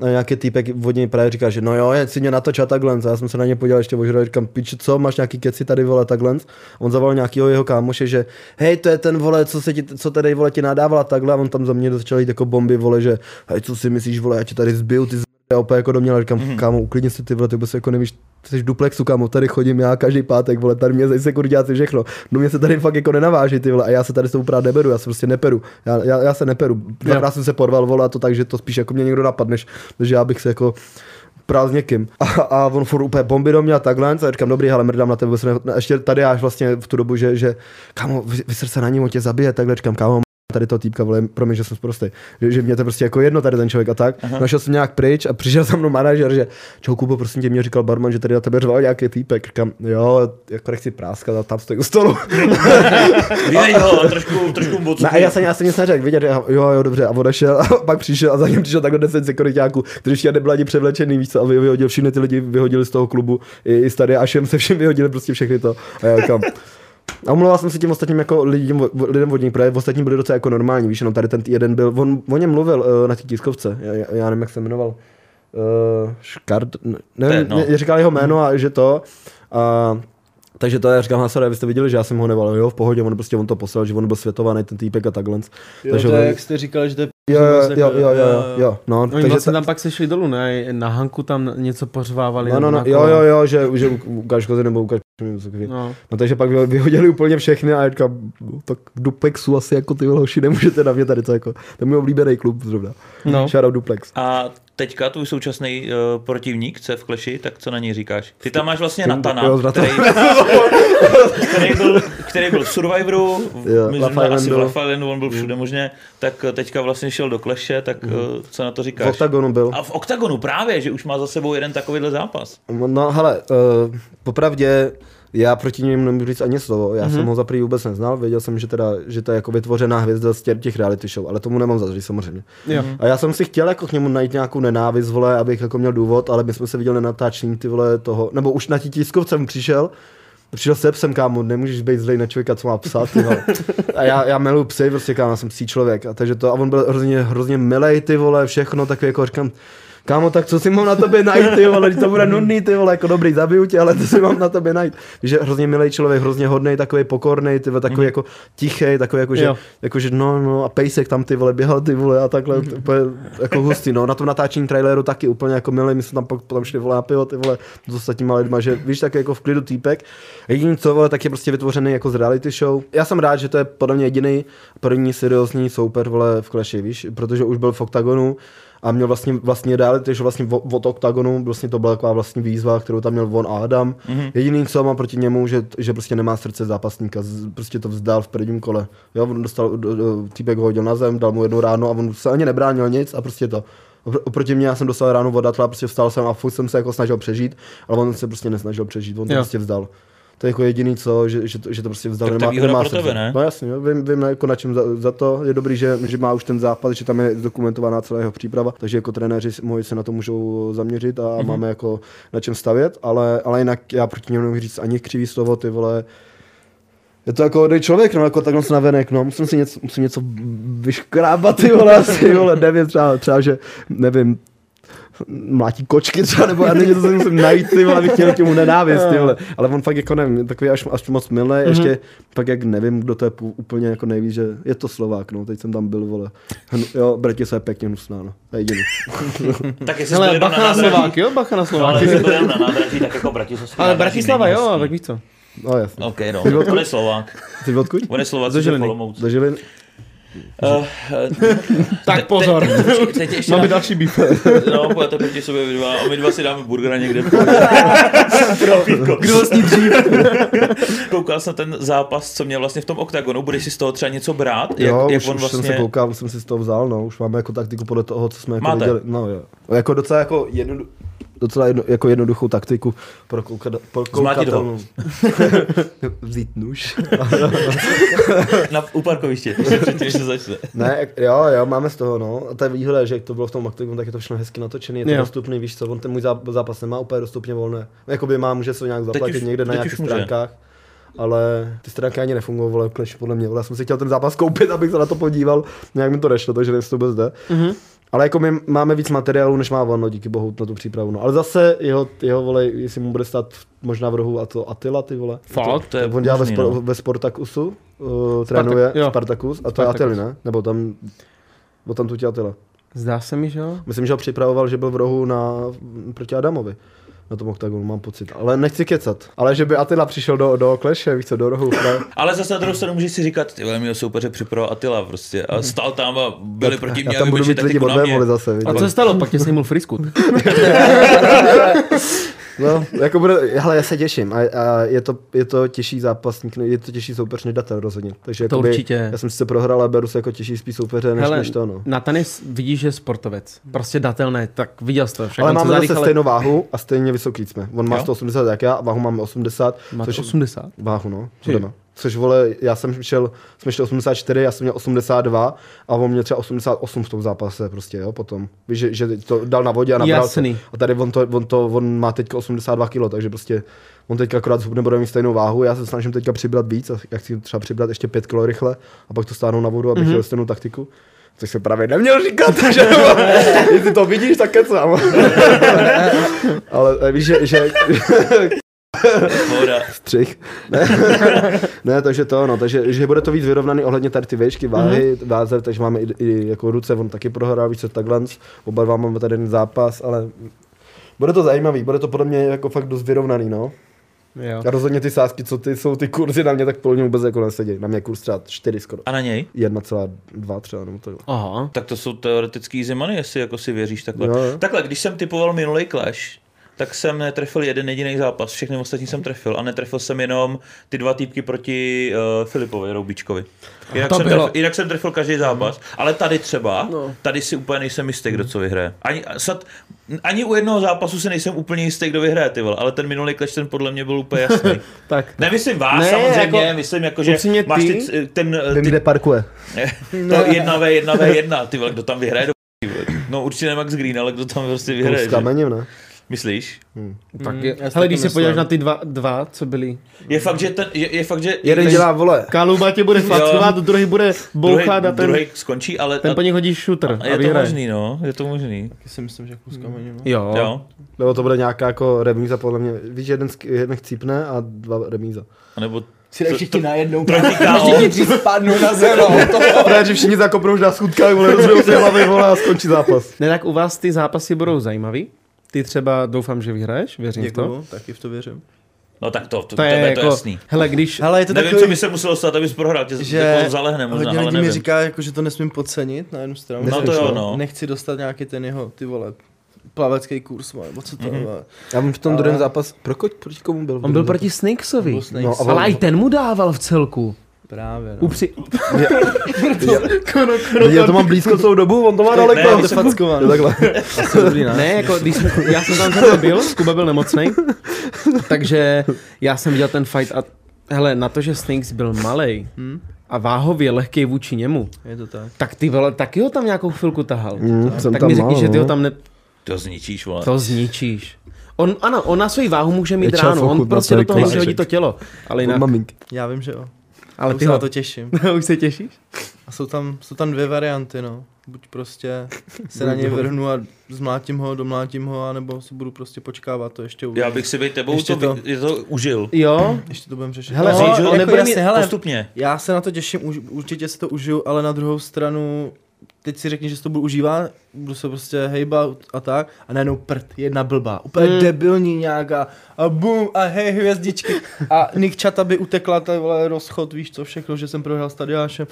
A nějaký týpek od něj právě říká, že no jo, si mě natoč a takhle. A já jsem se na ně podíval ještě ožral, říkám, pič, co, máš nějaký keci tady, vole, takhle. On zavolal nějakého jeho kámoše, že hej, to je ten, vole, co, se ti, co tady, vole, ti nadával a takhle. A on tam za mě začal jít jako bomby, vole, že hej, co si myslíš, vole, já tě tady zbiju, ty z... Já opět jako do mě, říkám, mm-hmm. kámo, uklidni se ty vole, ty vůbec jako nevíš, ty jsi v duplexu, kámo, tady chodím já každý pátek, vole, tady mě zase kurďáci všechno. No mě se tady fakt jako nenaváží, ty vole, a já se tady s tobou právě neberu, já se prostě neperu. Já, já, já se neperu. Dvakrát jsem se porval, vole, a to tak, že to spíš jako mě někdo napadne, než, než já bych se jako prál s někým. A, a on furt úplně bomby do mě a takhle, a říkám, dobrý, ale mrdám na tebe, ne, ještě tady až vlastně v tu dobu, že, že kámo, vy, vysr se na něm, on tě zabije, takhle říkám, kámo, tady toho týpka, vole, promiň, že jsem prostě, že, že mě to prostě jako jedno tady ten člověk a tak. Aha. Našel jsem nějak pryč a přišel za mnou manažer, že čau Kubo, prosím tě, mě říkal barman, že tady na tebe řval nějaký týpek. Říkám, jo, jako nechci práskat a tam stojí u stolu. Vyveď ho, a trošku, trošku moc. No a já jsem, já jsem nic neřekl, vidět, jo, jo, dobře, a odešel, a pak přišel a za ním přišel takhle 10 sekuritáků, kteří ještě nebyli ani převlečený, víš co, a vy- vyhodil všechny ty lidi, vyhodili z toho klubu, i, i tady Ašem se všem vyhodili prostě všechny to. A já říkám, a omlouval jsem se těm ostatním jako lidem, lidem od nich, protože ostatní byli docela jako normální, víš, jenom tady ten jeden byl, on o něm mluvil uh, na té tiskovce, já, já, já nevím, jak se jmenoval, uh, Škard, ne- nevím, je no. říkal jeho jméno a že to, a Takže to já říkám Hasare, abyste viděli, že já jsem ho neval, jo, v pohodě, on prostě on to poslal, že on byl světovaný, ten týpek a takhle. Jo, Takže to je, on- jak jste říkali, že to je Jo, jo, vlastně jo, jako- jo, jo, jo, jo, no, Oni takže vlastně ta- tam pak se šli dolů, ne? Na Hanku tam něco pořvávali. No, no, no, jo, jo, jo, že, že ukáž kozy nebo ukáž něco takového. No. No takže pak vy- vyhodili úplně všechny a já říkám, no, tak v Duplexu asi jako ty hoši nemůžete na mě tady to jako, to je můj oblíbený klub zrovna. No. Shoutout Duplex. A teďka tvůj současný uh, protivník, co je v Kleši, tak co na něj říkáš? Ty tam máš vlastně Natana, který, který, byl, který byl v Survivoru, Jo, v, myslím, asi v Islandu, on byl všude možně, tak eh, teďka vlastně šel do Kleše, tak uh, co na to V říkáš? Octagonu byl. A v Octagonu právě, že už má za sebou jeden takovýhle zápas. No hele, uh, popravdě já proti němu nemůžu říct ani slovo. Já mm-hmm. jsem ho za prvý vůbec neznal, věděl jsem, že, teda, že to je jako vytvořená hvězda z těch, těch reality show, ale tomu nemám za samozřejmě. Jo. A já jsem si chtěl jako k němu najít nějakou nenávist, vole, abych jako měl důvod, ale my jsme se viděli na natáčení ty vole toho, nebo už na tí tiskovce mu přišel, Přišel se psem, kámo, nemůžeš být zlej na člověka, co má psát, ty vole. A já, já miluji psy, prostě kámo, já jsem psí člověk. A takže to, a on byl hrozně, hrozně milej, ty vole, všechno, tak jako říkám, Kámo, tak co si mám na tobě najít, ty vole, to bude nudný, ty vole, jako dobrý, zabiju tě, ale to si mám na tobě najít. Víš, že hrozně milý člověk, hrozně hodný, takový pokorný, ty vole, takový mm. jako tichý, takový jako, že, Jo. jako, že no, no, a pejsek tam ty vole, běhal ty vole a takhle, to úplně jako hustý, no, na tom natáčení traileru taky úplně jako milý, my jsme tam potom šli vole na pivo, ty vole, s ostatníma lidma, že víš, tak jako v klidu týpek. Jediný co, vole, tak je prostě vytvořený jako z reality show. Já jsem rád, že to je podle mě jediný první seriózní souper, vole, v Clashi, víš, protože už byl v Octagonu, a měl vlastně, vlastně reality, že vlastně od Octagonu vlastně to byla taková vlastně výzva, kterou tam měl on a Adam. Mm-hmm. Jediný, co má proti němu, že, že prostě nemá srdce zápasníka, z, prostě to vzdal v prvním kole. Jo, on dostal, do, do, týpek ho hodil na zem, dal mu jednu ráno a on se ani nebránil nic a prostě to. Opr- Oproti mě já jsem dostal ráno od Atla, prostě vstal jsem a furt jsem se jako snažil přežít, ale on se prostě nesnažil přežít, on to Jo. prostě vzdal. To je jako jediný co, že, že, to, že to prostě vzdal. Tak to je pro tebe, ne? No jasně, vím, vím jako na čem za, za, to. Je dobrý, že, že má už ten zápas, že tam je dokumentovaná celá jeho příprava, takže jako trenéři moji se na to můžou zaměřit a Mhm. mm-hmm. máme jako na čem stavět, ale, ale jinak já proti němu nemůžu říct ani křivý slovo, ty vole, je to jako hodný člověk, no, jako takhle se navenek, no, musím si něco, musím něco vyškrábat, ty vole, asi, vole, nevím, třeba, třeba, že, nevím, mlátí kočky třeba, nebo já nevím, něco si musím najít, ty vole, abych chtěl k němu nenávist, ty vole. Ale on fakt jako nevím, takový až, až moc milý, mm-hmm. ještě pak jak nevím, kdo to je pů- úplně jako nejvíc, že je to Slovák, no, teď jsem tam byl, vole. Hnu, jo, Bratislava je pěkně hnusná, no, to je jediný. Tak jestli Hele, jsi bacha na nádraží- Slovák, jo? Bacha na No, ale Slovák. jestli byl jenom na nádraží, tak jako Bratislavský Ale Bratislava, jo, tak víš co. No jasně. OK, no. On je Slovák. Ty odkud? On je Slovák, Do Žiliny. Do Žiliny? Uh, Tak pozor. Teď, teď ještě Máme další beef. no, pojďte proti sobě vy dva a my dva si dáme burgera někde. Kdo vlastně dřív? Koukal jsem na ten zápas, co měl vlastně v tom oktagonu, budeš si z toho třeba něco brát? Jak, jo, jak už, on už vlastně... jsem se koukal, už jsem si z toho vzal, no, už máme jako taktiku podle toho, co jsme jako Máte? viděli. No jo. Jako docela jako jedno, docela jedno, jako jednoduchou taktiku pro, koukat, pro koukatelnou. Vzít nůž. Na, u parkoviště, předtím, se začne. ne, jo, jo, máme z toho, no. A ta výhoda, že jak to bylo v tom Octagonu, tak je to všechno hezky natočený, je to Jo. dostupný, víš co, on ten můj záp- zápas nemá úplně dostupně volné. Jakoby má, může se ho nějak zaplatit už- někde na nějakých stránkách. Ale ty stránky ani Clash podle mě. Já jsem si chtěl ten zápas koupit, abych se na to podíval. Nějak mi to nešlo, takže nevím, jestli to vůbec jde. Mm-hmm. Ale jako my máme víc materiálu, než má on, no, díky bohu na tu přípravu. No. Ale zase jeho, jeho vole, jestli mu bude stát možná v rohu a to Attila, ty vole. Fakt? To je On dělá ve, možný, spor, no. ve Sportakusu, uh, trénuje jo. Spartakus, a to je. Attili, ne? Nebo tam, bo tam tu tě Attila. Zdá se mi, že jo? Myslím, že ho připravoval, že byl v rohu na, proti Adamovi. Na tom oktagonu mám pocit. Ale nechci kecat. Ale že by Attila přišel do, do kleše, víš co, do rohu. Právě. Ale zase na druhou stranu můžeš si říkat, ty vole, mého soupeře připravil Attila prostě a stál tam a byli proti mě já a tam budu mít lidi od zase. A co se stalo? Pak tě sejmul friskut. No, jako bude, hele, já se těším. A, a je, to, je to těžší zápasník, je to těžší soupeř než Datel rozhodně. Takže To jakoby, určitě. Já jsem sice prohrál, ale beru se jako těžší spíš soupeře než, Hele, než to, no. Nathan je, vidíš, že je sportovec. Prostě datel ne, tak viděl jsi to. Však Ale máme zase zadýchal- stejnou váhu a stejně vysoký jsme. On má Jo? 180 jak já, váhu máme 80. Máte což 80. Váhu, no. Budeme. Což vole, já jsem šel, jsme šli 84, já jsem měl 82 a on měl třeba 88 v tom zápase prostě, jo, potom. Víš, že, že to dal na vodě a nabral Jasný. to. A tady on, to, on, to, on má teďka 82 kg, takže prostě on teďka akorát zhubne bude mít stejnou váhu, já se snažím teďka přibrat víc, a já chci třeba přibrat ještě 5 kg rychle a pak to stáhnout na vodu, abych mm-hmm. stejnou taktiku. Což se právě neměl říkat, že jestli to vidíš, tak kecám. Ale eh, víš, že, že. Střih. Ne. ne, takže to, no, takže že bude to víc vyrovnaný ohledně tady ty výšky, váhy, mm-hmm. váze, takže máme i, i, jako ruce, on taky prohrál víc co takhle, oba dva máme tady jeden zápas, ale bude to zajímavý, bude to podle mě jako fakt dost vyrovnaný, no. Jo. A rozhodně ty sázky, co ty jsou ty kurzy na mě, tak podle mě vůbec jako nesedí. Na mě kurz třeba 4 skoro. A na něj? 1,2 třeba, nebo to. Aha. Tak to jsou teoretický easy money, jestli jako si věříš takhle. Jo, jo. Takhle, když jsem typoval minulý Clash, tak jsem netrefil jeden jediný zápas, všechny ostatní jsem trefil a netrefil jsem jenom ty dva týpky proti uh, Filipovi Roubičkovi. Jinak, to jsem bylo- trefil, jinak jsem trefil každý zápas, ale tady třeba, no. tady si úplně nejsem jistý, kdo co vyhraje. Ani, sad, ani u jednoho zápasu si nejsem úplně jistý, kdo vyhraje, ty vole, ale ten minulý Clash ten podle mě byl úplně jasný. Tak. Nemyslím vás Ne, ne, samozřejmě, jako- myslím jako, že upřímně máš ty- ty, ten, Vím, ty, kde parkuje. to jedna v jedna v jedna, ty vole, kdo tam vyhraje do. No určitě ne Max Green, ale kdo tam prostě vyhraje, S že? kamením, ne? Myslíš? Tak Mm, je, si hele, když se podíváš na ty dva, dva co byli. Je fakt, že ten, je, je fakt, že Jeden dělá, vole, Kaluba tě bude fackovat, druhý bude druhý, bouchat a ten, druhý skončí, ale ten po něj hodí shooter a a je to vyhraje. možný, no, je to možný. Taky si myslím, že kus kamením. No. Jo. Jo. nebo to bude nějaká jako remíza, podle mě. Víš, jeden, jeden chcípne a dva remíza. A nebo Si dají všichni najednou. proti KO. Všichni spadnou na zem. no. Právě, že všichni zakopnou už na skutkách, vole, rozbijou si hlavy, vole, a skončí zápas. Ne, tak u vás ty zápasy budou zajímavý. Ty třeba doufám, že vyhraješ, věřím v to. Děkuju, taky v to věřím. No tak to, to, To je tebe je jako, to jasný. hele, když, Hele, je to Nevím, takový, co by se muselo stát, abys prohrál, tě že jako zalehne možná, hodně ale lidí mi říká, jako, že to nesmím podcenit na jednu stranu. No to jo, no. Nechci dostat nějaký ten jeho, ty vole, plavecký kurz, nebo co to Mhm. je. Já vím v tom Ale- druhém zápas, pro koť, proti komu byl? on byl proti Snakesovi. No, a Ale i ten mu dával v celku. Právě, no. Upři... Já to mám blízko celou dobu, on to má Ne, daleko. ty jsi fackovaný. Jo, takhle. Dobrý, ne? Ne, jako když jsme, já jsem tam zrovna byl, Kuba byl nemocný, takže já jsem viděl ten fight a hele, na to, že Snakes byl malý Hm? a váhově lehký vůči němu, Je to tak. tak ty vole, taky ho tam nějakou chvilku tahal. Mm, jsem tak tam mi řekni, že ty ho no. tam ne... To zničíš, vole. To zničíš. On, ano, on na svoji váhu může mít ránu, on prostě do toho musí hodit to tělo. Ale jinak. Já vím, že jo. Ale ty se ho... na to těším. Už se těšíš? A jsou tam, jsou tam dvě varianty, no. Buď prostě se na něj vrhnu a zmlátím ho, domlátím ho, anebo si budu prostě počkávat to ještě uvidím. Já bych si být tebou Ještě to, to. je to užil. Jo, Ještě to budeme řešit. Hele, no, že jako on nebude jasně, mít hele, Postupně. já se na to těším, už, určitě se to užiju, ale na druhou stranu, teď si řekni, že si to budu užívat, budu se prostě hejbat a tak, a najednou prd, jedna blbá, úplně Hmm. mm. debilní nějaká, a bum, a hej, hvězdičky, a Nick Chata by utekla, ta vole rozchod, víš co, všechno, že jsem prohrál s Tadiášem.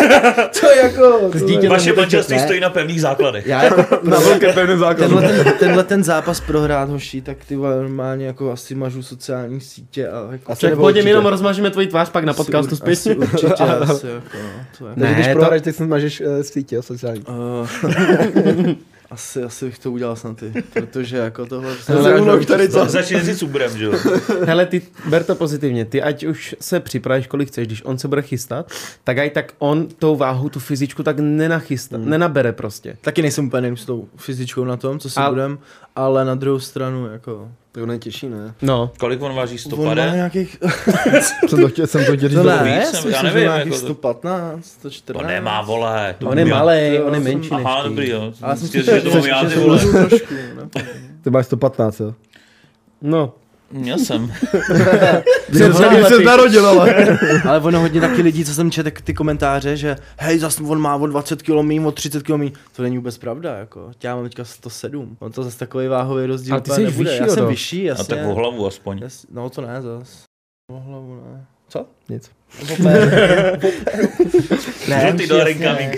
to je jako, to Vaše manželství stojí na pevných základech. já jako, Na velké pevné základu. tenhle, ten, tenhle ten zápas prohrát hoší, tak ty vole, normálně jako asi mažu sociální sítě a jako... Asi tak pojďme jenom rozmažeme tvoji tvář pak na Asi podcastu zpětně. Asi určitě, asi jako, no, to je. Ne, Ne, když to- prohraješ, tak se smažeš uh, v sítě, sociální. Uh, asi, asi bych to udělal snad ty, protože jako tohle... Už tady co? Začni si s Uberem, že jo? Hele, ty ber to pozitivně. Ty ať už se připravíš, kolik chceš, když on se bude chystat, tak aj tak on tou váhu, tu fyzičku tak nenachystá, Hmm. nenabere prostě. Taky nejsem úplně s tou fyzičkou na tom, co si A- budem, ale na druhou stranu jako... To netěší, ne? No. Kolik on váží? On má 150? nějakých... Jsem to chtěl, jsem to chtěl říct. To ne, víc, já nevím, má nějakých jako to- 115, 114. To nemá, vole. To On je malý, jo, on je jsem- menší než Aha, ty. dobrý, jo. Ale jsem Myslím, si že to mám já, ty vole. trošku, ne? Ty máš 115, jo? No. Měl jsem. Když se narodil, ale. Ale ono hodně taky lidí, co jsem četl ty komentáře, že hej, zas on má o 20 kg míň, o 30 kg míň. To není vůbec pravda, jako. Já mám teďka 107. On to zase takový váhový rozdíl Ale ty jsi nebude. vyšší, Já jsem vyšší, A jasně. tak o hlavu aspoň. Jas, no to ne zas. O hlavu ne. Co? Nic. Žlutý už do jasně incoming.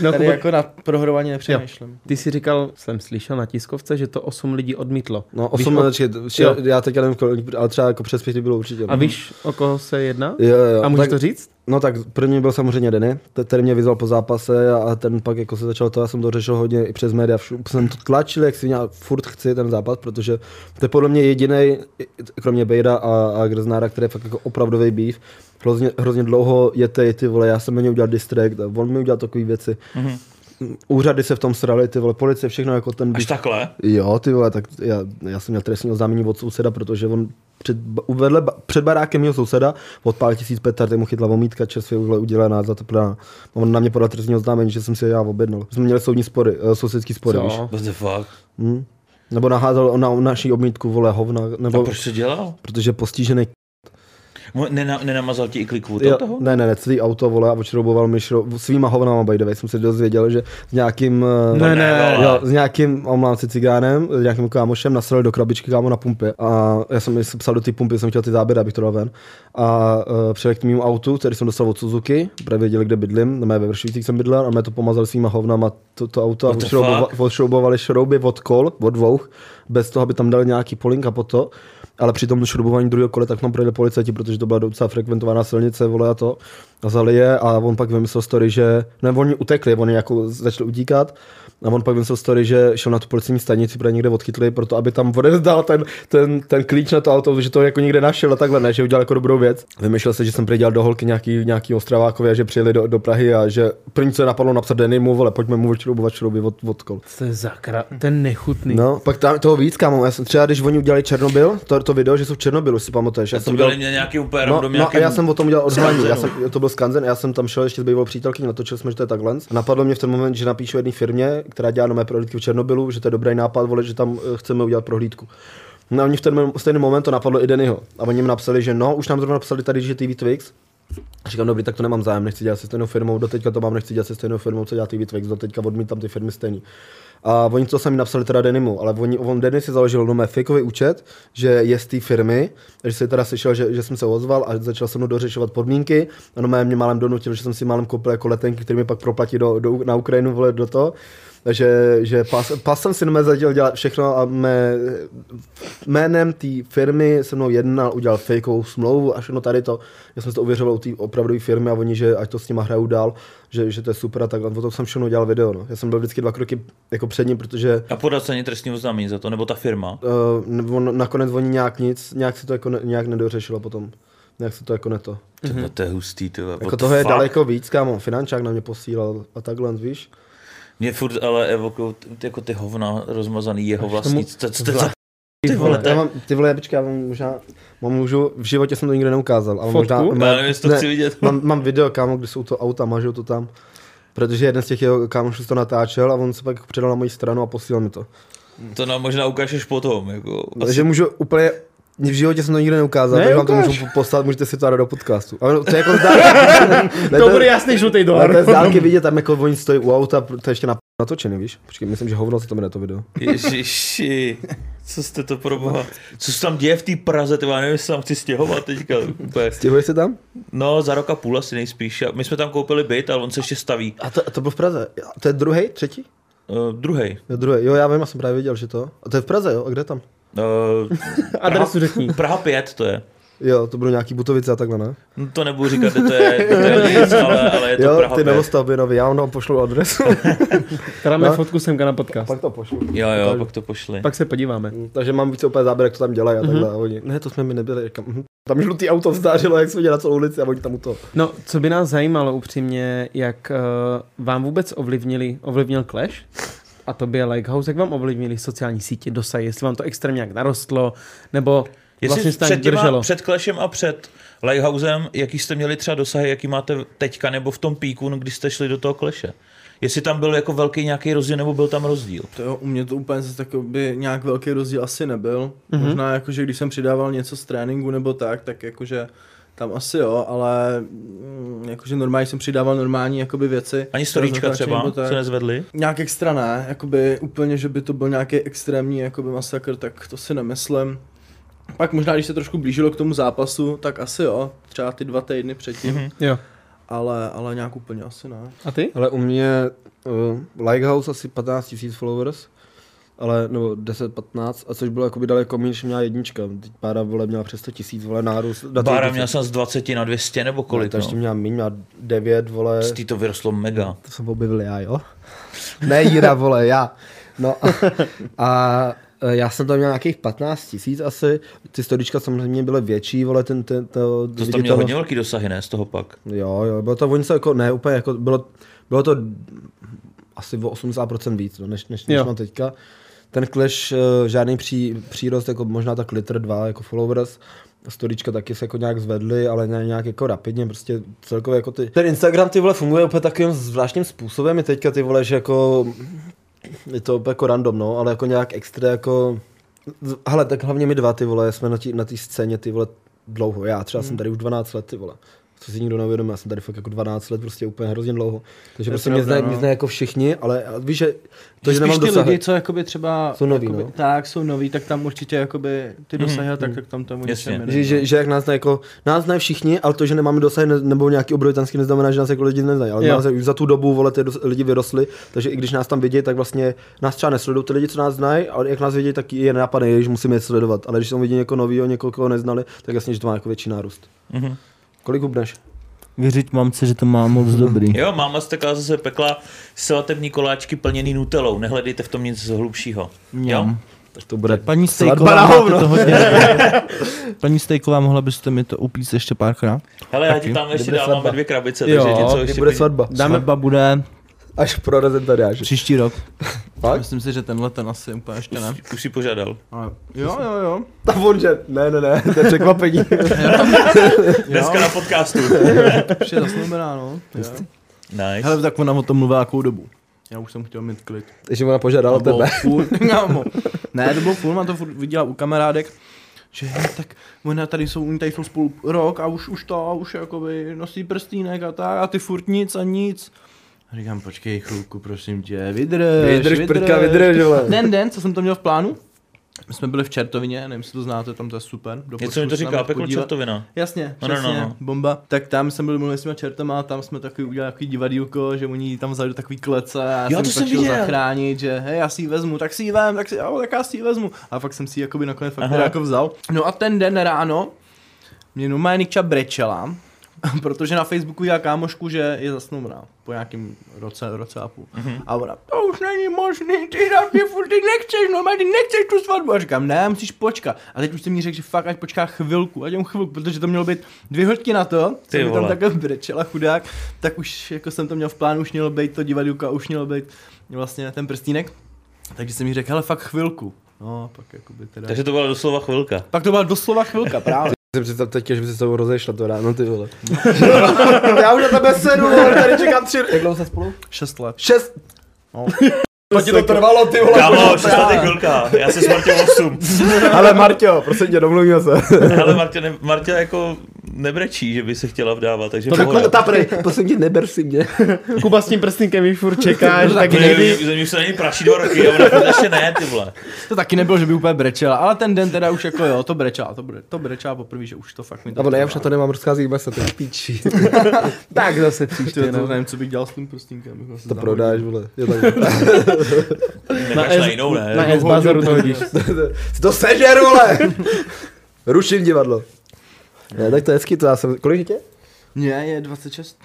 no Tady jako na prohrovaně nepřemýšlím. ty si říkal, jsem slyšel na tiskovce, že to 8 lidí odmítlo. No, Víš, 8 o- let, jo. já teď nevím, ale třeba jako přes pěti bylo určitě. A no. víš, o koho se jedná? Jo, jo. A můžeš tak, to říct? No tak první byl samozřejmě Denny, te- který mě vyzval po zápase a, ten pak jako se začal to, já jsem to řešil hodně i přes média, všu, jsem to tlačil, jak si já furt chci ten zápas, protože to je podle mě jediný, kromě Bejda a, a Grznára, který je fakt jako opravdový býv, hrozně, hrozně dlouho je ty, ty vole, já jsem na něj udělal distract, on mi udělal takové věci. Mhm. Úřady se v tom srali, ty vole, policie, všechno jako ten Až takhle? Jo, ty vole, tak já, já jsem měl trestní oznámení od souseda, protože on před, uvedle, před barákem mého souseda odpálil tisíc petard, mu chytla vomítka, čerstvě uhle udělaná, zateplená. On na mě podal trestní oznámení, že jsem si já objednal. Jsme měli soudní spory, uh, sousedský spory, víš. Co? What the fuck? Hm? Nebo naházel na naší obmítku, vole, hovna, A nebo proč to dělal? protože postižený Nena, nenamazal ti i klikvu toho? ne, ne, ne, celý auto, vole, a odšrouboval mi šro, svýma hovnama, by the way, jsem se dozvěděl, že s nějakým, eh, Ne, ne, vole. jo, s nějakým, omlám se cigánem, s nějakým kámošem, nasrali do krabičky kámo na pumpě a já jsem si psal do té pumpy, jsem chtěl ty záběry, abych to dal ven a uh, přijeli k mému autu, který jsem dostal od Suzuki, právě věděli, kde bydlím, na mé ve Vršovicích jsem bydlel a mě to pomazali svýma hovnama to, to auto a odšroubovali šrouby od kol, od dvou, bez toho, aby tam dali nějaký polink a po to. Ale při tom šroubování druhého kole tak tam projeli policajti, protože to byla docela frekventovaná silnice, vole a to. A vzali je a on pak vymyslel story, že, ne, oni utekli, oni jako začali utíkat. A on pak vymyslel story, že šel na tu policijní stanici, protože někde odchytli, proto aby tam odevzdal ten, ten, ten klíč na to auto, že to jako někde našel a takhle, ne, že udělal jako dobrou věc. Vymýšlel se, že jsem přidělal do holky nějaký, nějaký Ostravákovi a že přijeli do, do Prahy a že první, co je napadlo napsat Denimu, vole, pojďme mu odšroubovat šrouby od, od kol. To je zakra... Ten nechutný. No, pak tam toho víc, kámo. Já jsem třeba, když oni udělali Černobyl, to, to video, že jsou v Černobylu, si pamatuješ. Já To jsem byly dělal, mě nějaký úplně no, no, nějaký... a já jsem o tom udělal odhalení. Já jsem, to byl skanzen, já jsem tam šel ještě s bývalou přítelkyní, natočil jsme, že to je takhle. A napadlo mě v ten moment, že napíšu jedné firmě, která dělá nové prohlídky v Černobylu, že to je dobrý nápad, vole, že tam eh, chceme udělat prohlídku. No a oni v ten stejný moment to napadlo i Dennyho. A oni mi napsali, že no, už nám zrovna napsali tady, že TV Twix. A říkám, dobrý, tak to nemám zájem, nechci dělat se stejnou firmou, doteďka to mám, nechci dělat se stejnou firmou, co dělá TV Twix, doteďka odmítám ty firmy stejný. A oni to sami napsali teda Denimu, ale oni, on Denis si založil no fakeový účet, že je z té firmy, takže se teda slyšel, že, že, jsem se ozval a začal se mnou dořešovat podmínky. A no mě málem donutil, že jsem si málem koupil jako letenky, které mi pak proplatí do, do, na Ukrajinu, vole, do toho. Takže že pas, pas jsem si začal dělat všechno a mé, jménem té firmy se mnou jednal, udělal fakeovou smlouvu a všechno tady to. Já jsem si to ověřoval u té opravdové firmy a oni, že ať to s nima hrajou dál, že, že to je super a takhle. O tom jsem všechno dělal video. No. Já jsem byl vždycky dva kroky jako před ním, protože A podat se ani trestní oznámení za to, nebo ta firma. uh, on, nakonec oni nějak nic, nějak si to jako ne, nějak nedořešilo potom. Nějak se to jako neto. Mm-hmm. To je hustý, ty. vole. Jako toho je fuck? daleko víc, kámo. Finančák na mě posílal a takhle, víš. Mě furt ale evokují ty- jako ty hovna rozmazaný jeho vlastní. Co to je za... Ty vole, já mám, ty vole, počkej, já mám možná, mám můžu, v životě jsem to nikdy neukázal, ale Fotku? možná, Já nevím, jestli to chci vidět. mám, mám video, kámo, kde jsou to auta, mažou to tam, protože jeden z těch jeho kámošů to natáčel a on se pak předal na moji stranu a posílal mi to. To nám možná ukážeš potom. Jako, Takže můžu úplně, v životě jsem to nikdy neukázal, Ne, takže vám to můžu poslat, můžete si to dát do podcastu. Ale to je jako zdá, ne, To bude jasný žlutý ale dolar. to je z dálky vidět, tam jako oni stojí u auta, to je ještě na natočený, víš? Počkej, myslím, že hovno se to jmenuje to video. Ježiši, co jste to pro boha? Co se tam děje v té Praze, ty já nevím, jestli tam chci stěhovat teďka. Úplně. Stěhuješ se tam? No, za rok a půl asi nejspíš. My jsme tam koupili byt, ale on se ještě staví. A to, to bylo v Praze. To je druhý, třetí? Uh, druhý. Jo, druhý. Jo, já vím, já jsem právě viděl, že to. A to je v Praze, jo? A kde tam? Uh, Adresu řekni. Praha 5 to je. Jo, to bylo nějaký Butovice a takhle, ne? No, to nebudu říkat, kde to je, kde to je nic, ale, ale je to jo, Praha ty 5. novostavby nový, já vám tam pošlu adresu. Teda mé No. fotku semka na podcast. pak to pošlu. Jo, jo, pak to pošli. Pak se podíváme. Mm, Takže mám více úplně záběr, jak to tam dělají a takhle. A oni, ne, to jsme mi nebyli. Říkám, mhm. Tam žlutý auto vzdářilo, jak jsme na celou ulici a oni tam u toho. No, co by nás zajímalo upřímně, jak uh, vám vůbec ovlivnili, ovlivnil Clash? A to by je Likehouse, jak vám ovlivnili sociální sítě, dosahy, jestli vám to extrémně nějak narostlo, nebo Jestli vlastně se před, tak těma, drželo. před Clashem a před Lighthousem, jaký jste měli třeba dosahy, jaký máte teďka nebo v tom píku, no, když jste šli do toho Clashe? Jestli tam byl jako velký nějaký rozdíl, nebo byl tam rozdíl? To jo, u mě to úplně zase takový nějak velký rozdíl asi nebyl. Mhm. Mm-hmm. Možná jako, že když jsem přidával něco z tréninku nebo tak, tak jakože tam asi jo, ale mm, jakože normálně jsem přidával normální jakoby věci. Ani storíčka třeba tak. se nezvedly? Nějak extra ne, jakoby úplně, že by to byl nějaký extrémní jakoby masakr, tak to si nemyslím. Pak možná, když se trošku blížilo k tomu zápasu, tak asi jo, třeba ty dva týdny předtím, Mhm. Jo. ale, ale nějak úplně asi ne. A ty? Ale u mě uh, Likehouse asi 15 000 followers, ale, nebo 10-15, a což bylo jako by daleko méně, než měla jednička. Teď Pára vole měla přes 100 tisíc, vole, nárůst. na Bára Twitteru. měl jsem z 20 na 200 nebo Ne, kolik, to ještě no. měla méně, měla 9, vole. Z to vyrostlo mega. To jsem objevil já, jo? Ne Jira, vole, já. No a, a e, já jsem tam měl nějakých 15 tisíc asi, ty storička samozřejmě byly větší, vole, ten, ten, to, To tam měl hodně velký dosahy, ne, z toho pak. Jo, jo, bylo to, oni se jako, ne, úplně jako, bylo, bylo to asi o 80% víc, no, než, než, než Jo. mám teďka. Ten Clash, uh, žádný pří, přírost, jako možná tak litr dva, jako followers, storička taky se jako nějak zvedly, ale ne nějak jako rapidně, prostě celkově jako ty... Ten Instagram ty vole funguje úplně takovým zvláštním způsobem, je teďka ty vole, že jako Je to jako random, no, ale jako nějak extra jako... Hele, tak hlavně my dva, ty vole, jsme na té na té scéně, ty vole, dlouho. Já třeba Hmm. jsem tady už 12 let, ty vole. To si nikdo neuvědomí, já jsem tady fakt jako 12 let, prostě úplně hrozně dlouho. Takže je prostě mě znají, no. mě znají jako všichni, ale víš, že to, že Spíš nemám ty dosah. lidi, co jakoby třeba Jsou noví, jakoby, no. tak jsou noví, tak tam určitě jakoby ty dosahy, mm, tak, tak tam to Jasně. Že, že, že, jak nás znají, jako, nás znají všichni, ale to, že nemáme dosah ne, nebo nějaký obrovitanský, neznamená, že nás jako lidi neznají. Ale Jo. nás už za tu dobu, vole, ty lidi vyrostli, takže i když nás tam vidí, tak vlastně nás třeba nesledují ty lidi, co nás znají, ale jak nás vidí, tak je napadne, že musíme je sledovat. Ale když tam vidí někoho nového, někoho, koho neznali, tak jasně, že to má jako větší nárůst. Mhm. Kolik hubneš? Věřit mamce, že to má moc dobrý. Jo, máma stekla zase pekla svatební koláčky plněný nutelou. Nehledejte v tom nic hlubšího. Jo? Tak to bude Paní Stejková, to hodně. Paní Stejková, mohla byste mi to upíct ještě párkrát? Hele, já ti tam ještě dám, máme dvě krabice, Jo, takže něco Kdy ještě... bude svatba? Dáme, Svatba bude Až pro tady příští rok. Fakt? Myslím si, že tenhle ten asi úplně ještě ne. Už si požádal. Ale Jo, jo, jo. Tam on, že ne, ne, ne, to je překvapení. Dneska na podcastu. Už je zasnoubená, no. Nice. Hele, tak ona o tom mluvila jakou dobu. Já už jsem chtěl mít klid. Takže ona požádala To tebe. furt, kámo. Ne, to bylo furt, mám to furt viděla u kamarádek, že hej, tak ona tady jsou, oni tady jsou spolu rok a už, už to, už jakoby nosí prstínek a tak a ty furt nic a nic. Říkám, počkej chvilku, prosím tě, vydrž, Vydrž, prdka, vydrž, vole. Ten den, co jsem to měl v plánu, my jsme byli v Čertovině, nevím, jestli to znáte, tam to je super. Něco mi to říká, peklo podívat. čertovina. Jasně, No, no, přesně, no, no. bomba. Tak tam jsem byl mluvil s těma čertama a tam jsme takový udělali takový divadílko, že oni tam vzali do takový klece a já Jo, jsem to jsem pak viděl. zachránit, že hej, já si ji vezmu, tak si ji vem, tak si, jo, tak já si ji vezmu. A fakt jsem si ji jakoby nakonec fakt jako vzal. No a ten den ráno mě normálně Nikča brečela, protože na Facebooku viděla kámošku, že je zasnoubená po nějakým roce, roce a půl. Mhm. A ona, to už není možný, ty na mě furt, ty nechceš, normálně ty nechceš tu svatbu. A říkám, ne, musíš počkat. A teď už jsem mi řekl, že fakt ať počká chvilku, ať jen chvilku, protože to mělo být dvě hodky na to, co Ty mi tam takhle brečela chudák, tak už jako jsem to měl v plánu, už mělo být to divadílko a už mělo být vlastně ten prstínek. Takže jsem mi řekl, hele, fakt chvilku. No, pak jakoby teda. Takže to byla doslova chvilka. Pak to byla doslova chvilka, právě. Si představ teď, že by se s tebou rozešla to ráno, ty vole. Já už na tebe sedu, tady čekám tři... Jak dlouho se spolu? Šest let. Šest. No. To ti to trvalo, ty vole. Kámo, šestá chvilka. Já se s Martěm 8. Ale Marťo, prosím tě, domluvíme se. Ale Martě, ne, Martě jako nebrečí, že by se chtěla vdávat, takže To pohoda. jako ta prej, prosím tě, neber si mě. Kuba s tím prstínkem už furt čeká, že tak někdy... Ze mě už se na něj praší dva roky, a ona ještě ne, ty vole. To taky nebylo, že by úplně brečela, ale ten den teda už jako jo, to brečela, to, bre, to brečela poprvé, že už to fakt mi Nebo ne, já už na to nemám, rozchází se, to píči. Tak zase příště, to, to no. nevím, co bych dělal s tím ho asi To zahodil. prodáš, vole. Na jinou, ne? Na S-Bazaru to hodíš. To sežer, vole. Ruším divadlo. Ne, tak to je hezky, to já jsem, kolik je tě? Ne, je 26.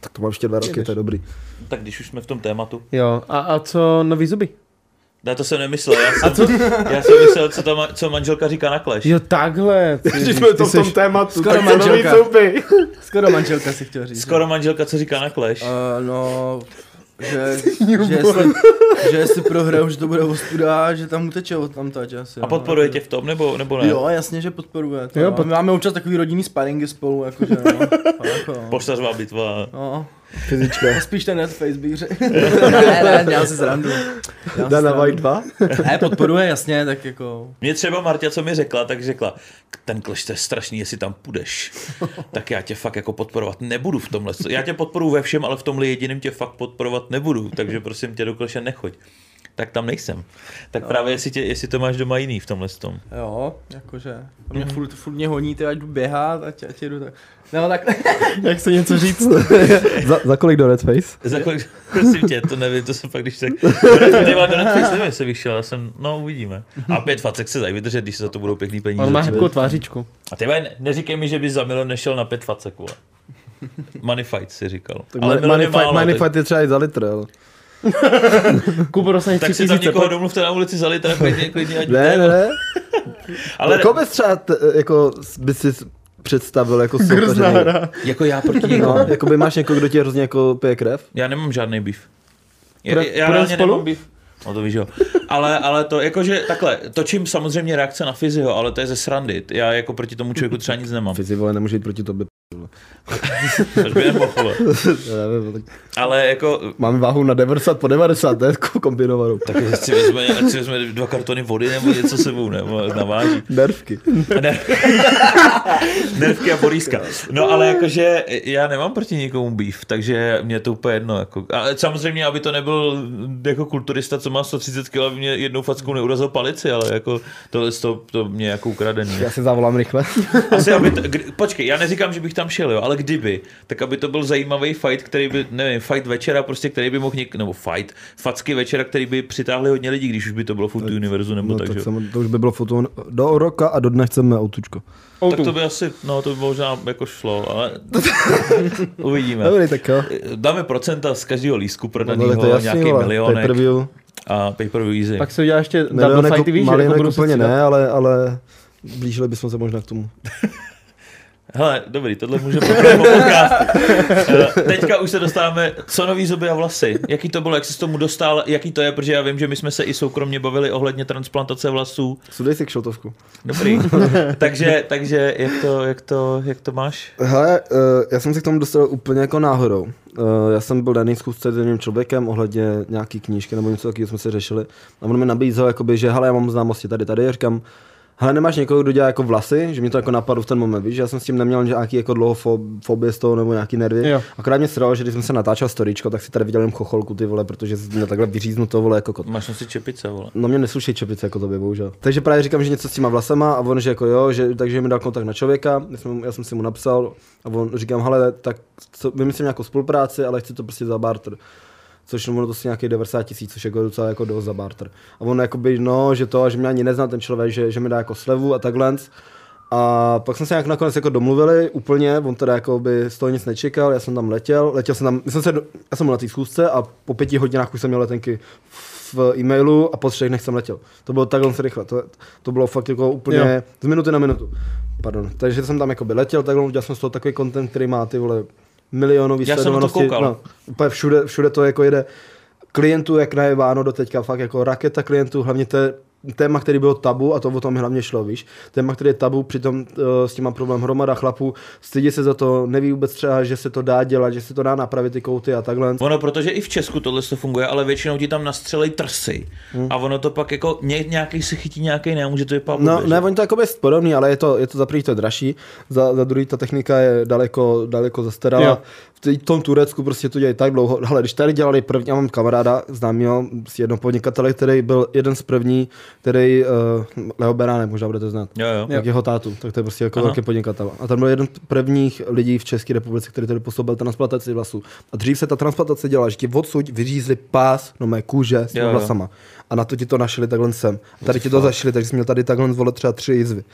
Tak to mám ještě dva roky, to je dobrý. Tak když už jsme v tom tématu. Jo, a, a co nový zuby? Na to jsem nemyslel, já jsem, já jsem myslel, co, ta, ma- co manželka říká na Clash. Jo, takhle. Ty, Když jsme to v tom tématu, skoro tak to nový manželka. Skoro manželka si chtěl říct. Skoro manželka, co říká na Clash. Uh, no, že, že, jestli, že jestli prohraju, že to bude ostuda, že tam uteče od tam tať asi. A no. podporuje tě v tom, nebo, nebo ne? Jo, jasně, že podporuje. To, Jo, pod- My máme občas takový rodinný sparingy spolu, jakože no. Jako, no. Poštařová bitva. no. Fyzička. Spíš ten net face bych řekl. ne, ne, dělám si srandu. Dana. White 2. Ne, podporuje, jasně, tak jako... Mě třeba Marta, co mi řekla, tak řekla, ten to je strašný, jestli tam půjdeš. tak já tě fakt jako podporovat nebudu v tomhle. Já tě podporuji ve všem, ale v tomhle jediném tě fakt podporovat nebudu. Takže prosím tě do Clashe nechoď. Tak tam nejsem. Tak právě jestli, tě, jestli to máš doma jiný v tomhle tom. Jo, jakože, to mě furt, furt mě honí, ty ať jdu běhat, ať, ať jedu tak. No tak, Jak se něco říct? za, za kolik do Red Face? Za kolik, prosím tě, to nevím, to jsem pak když tak... Ty vole, do Netflix nevím, se vyšel, já jsem, no uvidíme. A pět facek se dají vydržet, když se za to budou pěkný peníze. On má hebkou tvářičku. A ty neříkej mi, že bys za milion nešel na pět facek, vole. Money fight si říkal. Tak Ale money, fight, málo, money tak- fight je třeba i za litr, ale. Kubo dostane Tak si tam někoho domluvte na ulici za litr, klidně, klidně, ať Ne, ne, ne. Ale Koho bys třeba, t, jako, bys si představil jako soupeře? Jako já proti někomu. No, jako by máš někoho, kdo ti hrozně jako pije krev? Já nemám žádný beef. Já, já reálně spolu? nemám beef. No to víš jo. Ale, ale to jakože takhle, točím samozřejmě reakce na fyzio, ale to je ze srandy. Já jako proti tomu člověku třeba nic nemám. Fyzi, vole, nemůže jít proti tobě. Ale jako, Máme váhu na 90 po 90, to je jako kombinovanou. tak si vezme, ať si vezme dva kartony vody nebo něco sebou, nebo naváží. Nervky. Ne- Nervky a boríska. No ale jakože já nemám proti nikomu býv, takže mě to úplně jedno. Jako. A samozřejmě, aby to nebyl jako kulturista, co má 130 kg, aby mě jednou fackou neurazil palici, ale jako tohle to, to mě jako ukradený. Já si zavolám rychle. Asi aby to, kdy, počkej, já neříkám, že bych tam šel, jo, ale kdyby, tak aby to byl zajímavý fight, který by, nevím, fight večera, prostě, který by mohl něk, nebo fight, facky večera, který by přitáhli hodně lidí, když už by to bylo Food Univerzu nebo No, tak, tak že? jsem, to už by bylo foto do roka a do dne chceme autučko. Tak to by asi, no to by možná jako šlo, ale uvidíme. Dobrý, tak jo. Dáme procenta z každého lístku No, prodaného, je jasný, nějaký milionek Pay-per-view. a pay-per-view easy. Pak se udělá ještě double fighty, víš? se úplně ne, ale, ale blížili bychom se možná k tomu. Hele, dobrý, tohle může. Eh, Teďka už se dostáváme, co nový zuby a vlasy. Jaký to bylo, jak jsi s tomu dostal, jaký to je, protože já vím, že my jsme se i soukromně bavili ohledně transplantace vlasů. Sudej si kšotovku. Dobrý. takže, takže jak to, jak to, jak to máš? Hele, uh, já jsem se k tomu dostal úplně jako náhodou. Uh, já jsem byl daný schůzce s jedním člověkem ohledně nějaký knížky nebo něco takového jsme se řešili. A on mi nabízel, jakoby, že hele, já mám známosti tady, tady. Říkám, hele, nemáš někoho, kdo dělá jako vlasy, že mě to jako napadlo v ten moment, víš, že já jsem s tím neměl nějaký jako dlouho fo- fobie z toho nebo nějaký nervy. Jo. Akorát mě sralo, že když jsem se natáčel storíčko, tak si tady viděl jen chocholku ty vole, protože jsem měl takhle vyříznuto vole jako kot. Máš nosit čepice, vole. No mě nesluší čepice jako tobě, bohužel. Takže právě říkám, že něco s těma vlasama a on, že jako jo, že, takže mi dal kontakt na člověka, já jsem, já jsem si mu napsal a on říkám, hele, tak co, vymyslím nějakou spolupráci, ale chci to prostě za barter. Což ono to si nějaký 90 tisíc, což je jako docela jako dost za barter. A on jakoby, no, že to, že mě ani nezná ten člověk, že, že mi dá jako slevu a takhle. A pak jsme se nějak nakonec jako domluvili úplně, on teda jako by z toho nic nečekal, já jsem tam letěl, letěl jsem tam, já jsem, se, já jsem byl na té schůzce a po pěti hodinách už jsem měl letenky v e-mailu a po třech dnech jsem letěl. To bylo takhle se rychle, to, to bylo fakt jako úplně jo. z minuty na minutu. Pardon. Takže jsem tam jako by letěl, takhle udělal jsem z toho takový content, který má ty vole milionový Já jsem na to sledovanosti. koukal. No, úplně všude, všude to jako jede klientů, jak najeváno do teďka, fakt jako raketa klientů, hlavně to je téma, který bylo tabu, a to o tom hlavně šlo, víš. Téma, který je tabu, přitom uh, s tím má problém hromada chlapů, stydí se za to, neví vůbec třeba, že se to dá dělat, že se to dá napravit ty kouty a takhle. Ono, protože i v Česku tohle to funguje, ale většinou ti tam nastřelej trsy. Hmm. A ono to pak jako ně, nějaký se chytí, nějaký ne, může to vypadat. No, ne, oni to jako jest podobný, ale je to, je to za první to je dražší, za, za druhý ta technika je daleko, daleko zastaralá. Jo. V tom Turecku prostě to dělají tak dlouho. Hele, když tady dělali první, já mám kamaráda známého z jednoho podnikatele, který byl jeden z první, který, uh, Leo Beránek, možná budete znát. Jo, jo. Jo. Jak jeho tátu, tak to je prostě jako Aha. velký podnikatel. A ten byl jeden z prvních lidí v České republice, který tady působil transplantaci vlasů. A dřív se ta transplantace dělala, že ti odsud vyřízli pás, no mé kůže s vlasama. A na to ti to našli takhle sem. A tady ti to zašili, takže jsi měl tady takhle vole třeba tři jizvy.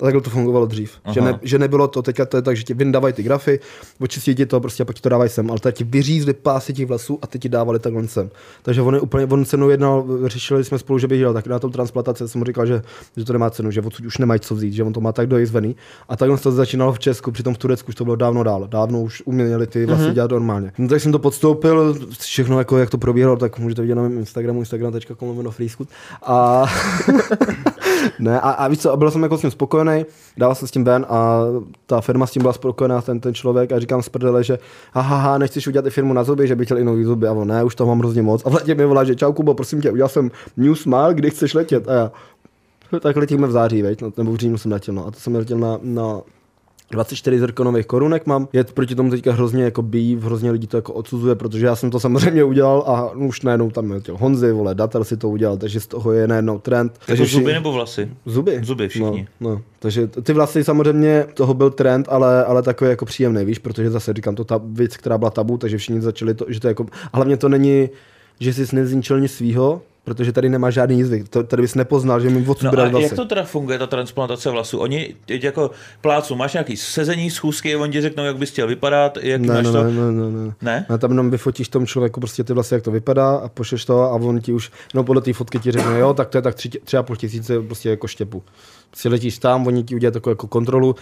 A takhle to fungovalo dřív. Že, ne, že, nebylo to, teďka to je tak, že ti vyndávají ty grafy, očistí ti to prostě a pak ti to dávají sem. Ale tady ti vyřízli pásy těch vlasů a ty ti dávali takhle sem. Takže on, je úplně, on se mnou jednal, řešili jsme spolu, že by dělal tak na tom transplantaci, jsem mu říkal, že, že to nemá cenu, že odsud už nemají co vzít, že on to má tak dojizvený. A takhle to začínalo v Česku, přitom v Turecku už to bylo dávno dál. Dávno už uměli ty vlasy mm-hmm. dělat normálně. No, tak jsem to podstoupil, všechno jako jak to probíhalo, tak můžete vidět na mém Instagramu, instagram.com. A ne, a, a víš co, a byl jsem jako s tím spokojený, dal jsem s tím ven a ta firma s tím byla spokojená, ten, ten člověk a říkám z prdele, že haha, ha, nechceš udělat i firmu na zuby, že by chtěl i nový zuby a on ne, už to mám hrozně moc. A v letě mi volá, že čau Kubo, prosím tě, udělal jsem New Smile, kdy chceš letět? A já, tak letíme v září, veď? No, nebo v říjnu jsem letěl, no. A to jsem letěl na, na 24 zrkonových korunek mám. Je proti tomu teďka hrozně jako býv, hrozně lidí to jako odsuzuje, protože já jsem to samozřejmě udělal a už najednou tam letěl Honzy, vole, Datel si to udělal, takže z toho je najednou trend. Jako Takže zuby vši- nebo vlasy? Zuby. Zuby všichni. No, no. Takže ty vlasy samozřejmě toho byl trend, ale, ale takový jako příjemný, víš, protože zase říkám, to ta věc, která byla tabu, takže všichni začali to, že to jako, a hlavně to není, že jsi nezničil nic svýho, protože tady nemá žádný. To, tady bys nepoznal, že mi odsud No a vlasy. jak to teda funguje, ta transplantace vlasů? Oni jako plácu, máš nějaký sezení, schůzky, oni ti řeknou, jak bys chtěl vypadat, jak Ne, máš ne, to. ne, ne, ne, ne. Ne? Ne, tam jenom vyfotíš tomu člověku prostě ty vlasy, jak to vypadá a pošleš to a on ti už, no podle té fotky ti řekne, jo, tak to je tak tři, tři a půl tisíce prostě jako štěpu. Prostě letíš tam, oni ti udělají takovou jako kontrolu.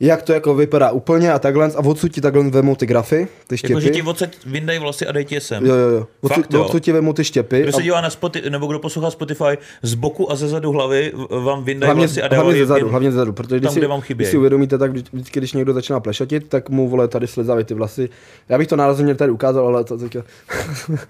Jak to jako vypadá úplně a takhle a odsud ti takhle vemou ty grafy, ty štěpy. Jako, že ti odsaď vyndají vlasy a dej ti sem. Jo, jo, jo. Fakt, Odsud, jo? odsud ti vemou ty štěpy. Kdo a se dívá na Spotify, nebo kdo poslouchá Spotify, z boku a ze zadu hlavy vám vyndají Hlavně, vlasy a hlavně dávají ze zadu, hlavně ze zadu, protože když tam, si, kde vám když chybějí. si uvědomíte, tak vždy- vždycky, když někdo začíná plešatit, tak mu vole tady slizávají ty vlasy. Já bych to nárazně tady ukázal, ale to teďka...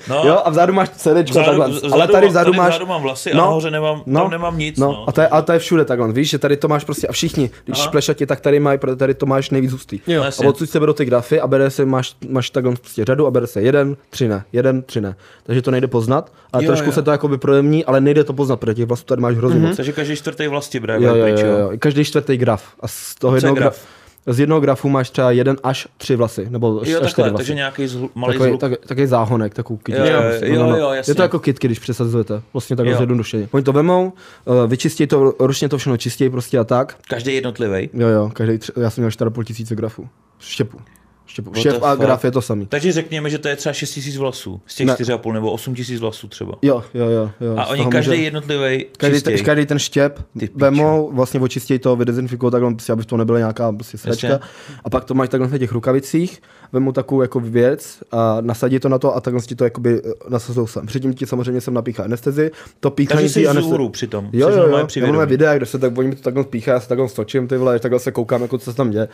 No, jo, a vzadu máš sedečko vzadu, takhle. vzadu, ale tady vzadu tady máš... vzadu mám vlasy a nahoře nemám, tam nemám nic. No, No, A, to je, a to je všude takhle. Víš, že tady to máš prostě a všichni, když plešatě, tak tady mají, protože tady to máš nejvíc hustý. Jo. A Jasně. odsud se berou ty grafy a bere se, máš, máš takhle prostě řadu a bere se jeden, tři ne, jeden, tři ne. Takže to nejde poznat, ale Jo, trošku jo. se to jakoby projemní, ale nejde to poznat, protože těch vlastů tady máš hrozně moc. Takže každý čtvrtý vlasti bere Jo, jako jo, pryč, jo, jo. jo. Každý čtvrtý graf. A z toho jednoho graf? graf? Z jednoho grafu máš třeba jeden až tři vlasy, nebo až Jo, až čtyři takhle, vlasy. takže nějaký zhl, malý Takový, zhluk. tak, takový záhonek, takovou kytičku. Jo, jo, jo, No, no, jo, Je jasně. to jako kitky, když přesazujete. Vlastně takhle zjednodušeně. Oni to vemou, uh, vyčistí to, ručně to všechno čistějí prostě a tak. Každý jednotlivý. Jo, jo, každý, tři, já jsem měl 4,5 tisíce grafů. Štěpu. Štěp a graf je to samý. Takže řekněme, že to je třeba 6 tisíc vlasů. Z těch Ne. 4,5 nebo 8 tisíc vlasů třeba. Jo, jo, jo. jo. A oni každý může- jednotlivý Každý ten, každý ten štěp vemou, vlastně očistějí to, vydezinfikují takhle, prostě, aby to nebyla nějaká prostě sračka. A pak to máš takhle na těch rukavicích, vemou takovou jako věc a nasadí to na to a takhle ti to jakoby eh, nasazou sem. Předtím ti samozřejmě jsem napíchá anestezi, to píchání Takže jsi anestezi. hůru přitom. Jo, jo, jo. při Já mám vědomí. videa, kde se tak oni to takhle píchá, já se takhle stočím, ty vole, takhle se koukám, jako co se tam děje.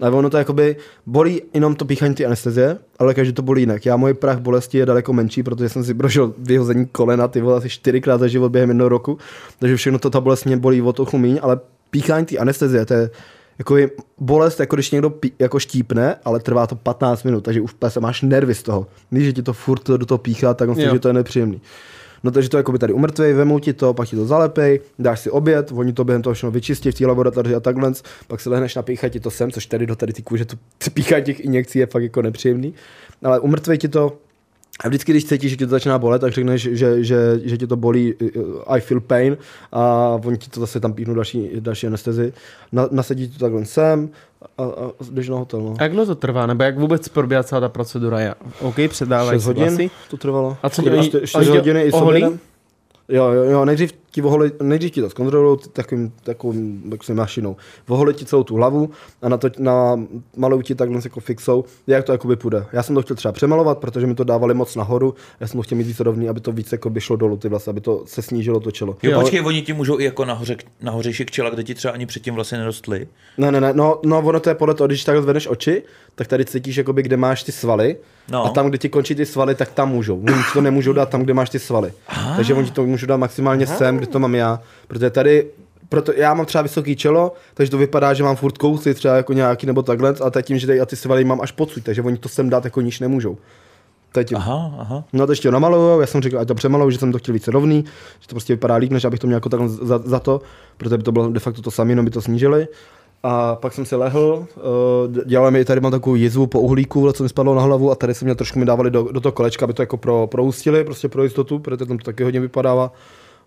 Ale ono to jakoby bolí jenom to píchání ty anestezie, ale každý to bolí jinak. Já můj prach bolesti je daleko menší, protože jsem si prožil vyhození kolena, ty vole, asi čtyřikrát za život během jednoho roku, takže všechno to ta bolest mě bolí o trochu míň, ale píchání ty anestezie, to je jako je bolest, jako když někdo pí, jako štípne, ale trvá to 15 minut, takže už se máš nervy z toho. Že ti to furt do toho píchá, tak Jo. že to je nepříjemný. No takže to jakoby tady umrtvej, vemou ti to, pak ti to zalepej, dáš si oběd, oni to během toho všechno vyčistí v té laboratoři a takhle, pak se lehneš napíchat ti to sem, což tady do tady ty kůže, to ty píchání těch injekcí je fakt jako nepříjemný. Ale umrtvej ti to, a vždycky, když cítíš, že ti to začíná bolet, tak řekneš, že, že, že ti to bolí, I feel pain, a oni ti to zase tam píchnou další, další anestezi. Na, nasadí to takhle sem a, a jdeš na hotel. No. A jak dlouho to trvá? Nebo jak vůbec probíhá celá ta procedura? Já, OK, předávají 6 si hodin vlasy. to trvalo. A co oni čtyři hodiny i s oholí? Jo, jo, jo, nejdřív ti voholi, nejdřív ti to zkontrolují takovým, takovým, takovým mašinou. Voholi ti celou tu hlavu a na to na, malují ti takhle jako fixou, jak to jakoby půjde. Já jsem to chtěl třeba přemalovat, protože mi to dávali moc nahoru, já jsem to chtěl mít víc rovný, aby to víc jako by šlo dolů ty vlasy, aby to se snížilo to čelo. Jo, Jo. počkej, oni ti můžou i jako nahoře, nahořejšek čela, kde ti třeba ani předtím vlastně nerostly. Ne, ne, ne, no, no ono to je podle toho, když takhle zvedneš oči, tak tady cítíš, jakoby, kde máš ty svaly No. a tam, kde ti končí ty svaly, tak tam můžou. Oni to nemůžou dát tam, kde máš ty svaly. Takže oni ti to můžou dát maximálně sem, kde to mám já. Protože tady, proto já mám třeba vysoký čelo, takže to vypadá, že mám furt kousy třeba jako nějaký nebo takhle, teď tím, že tady a ty svaly mám až podsud, takže oni to sem dát jako níž nemůžou. Tím. Aha, aha. No to ještě namalujou, já jsem říkal, ať to přemalou, že jsem to chtěl víc rovný, že to prostě vypadá líp, než abych to měl jako takhle za, za to, protože by to bylo de facto to samé, jenom by to snížili. A pak jsem si lehl, uh, dělali mi, tady mám takovou jizvu po uhlíku, co mi spadlo na hlavu a tady se mě trošku mi dávali do, do toho kolečka, aby to jako pro, proustili, prostě pro jistotu, protože tam to taky hodně vypadává.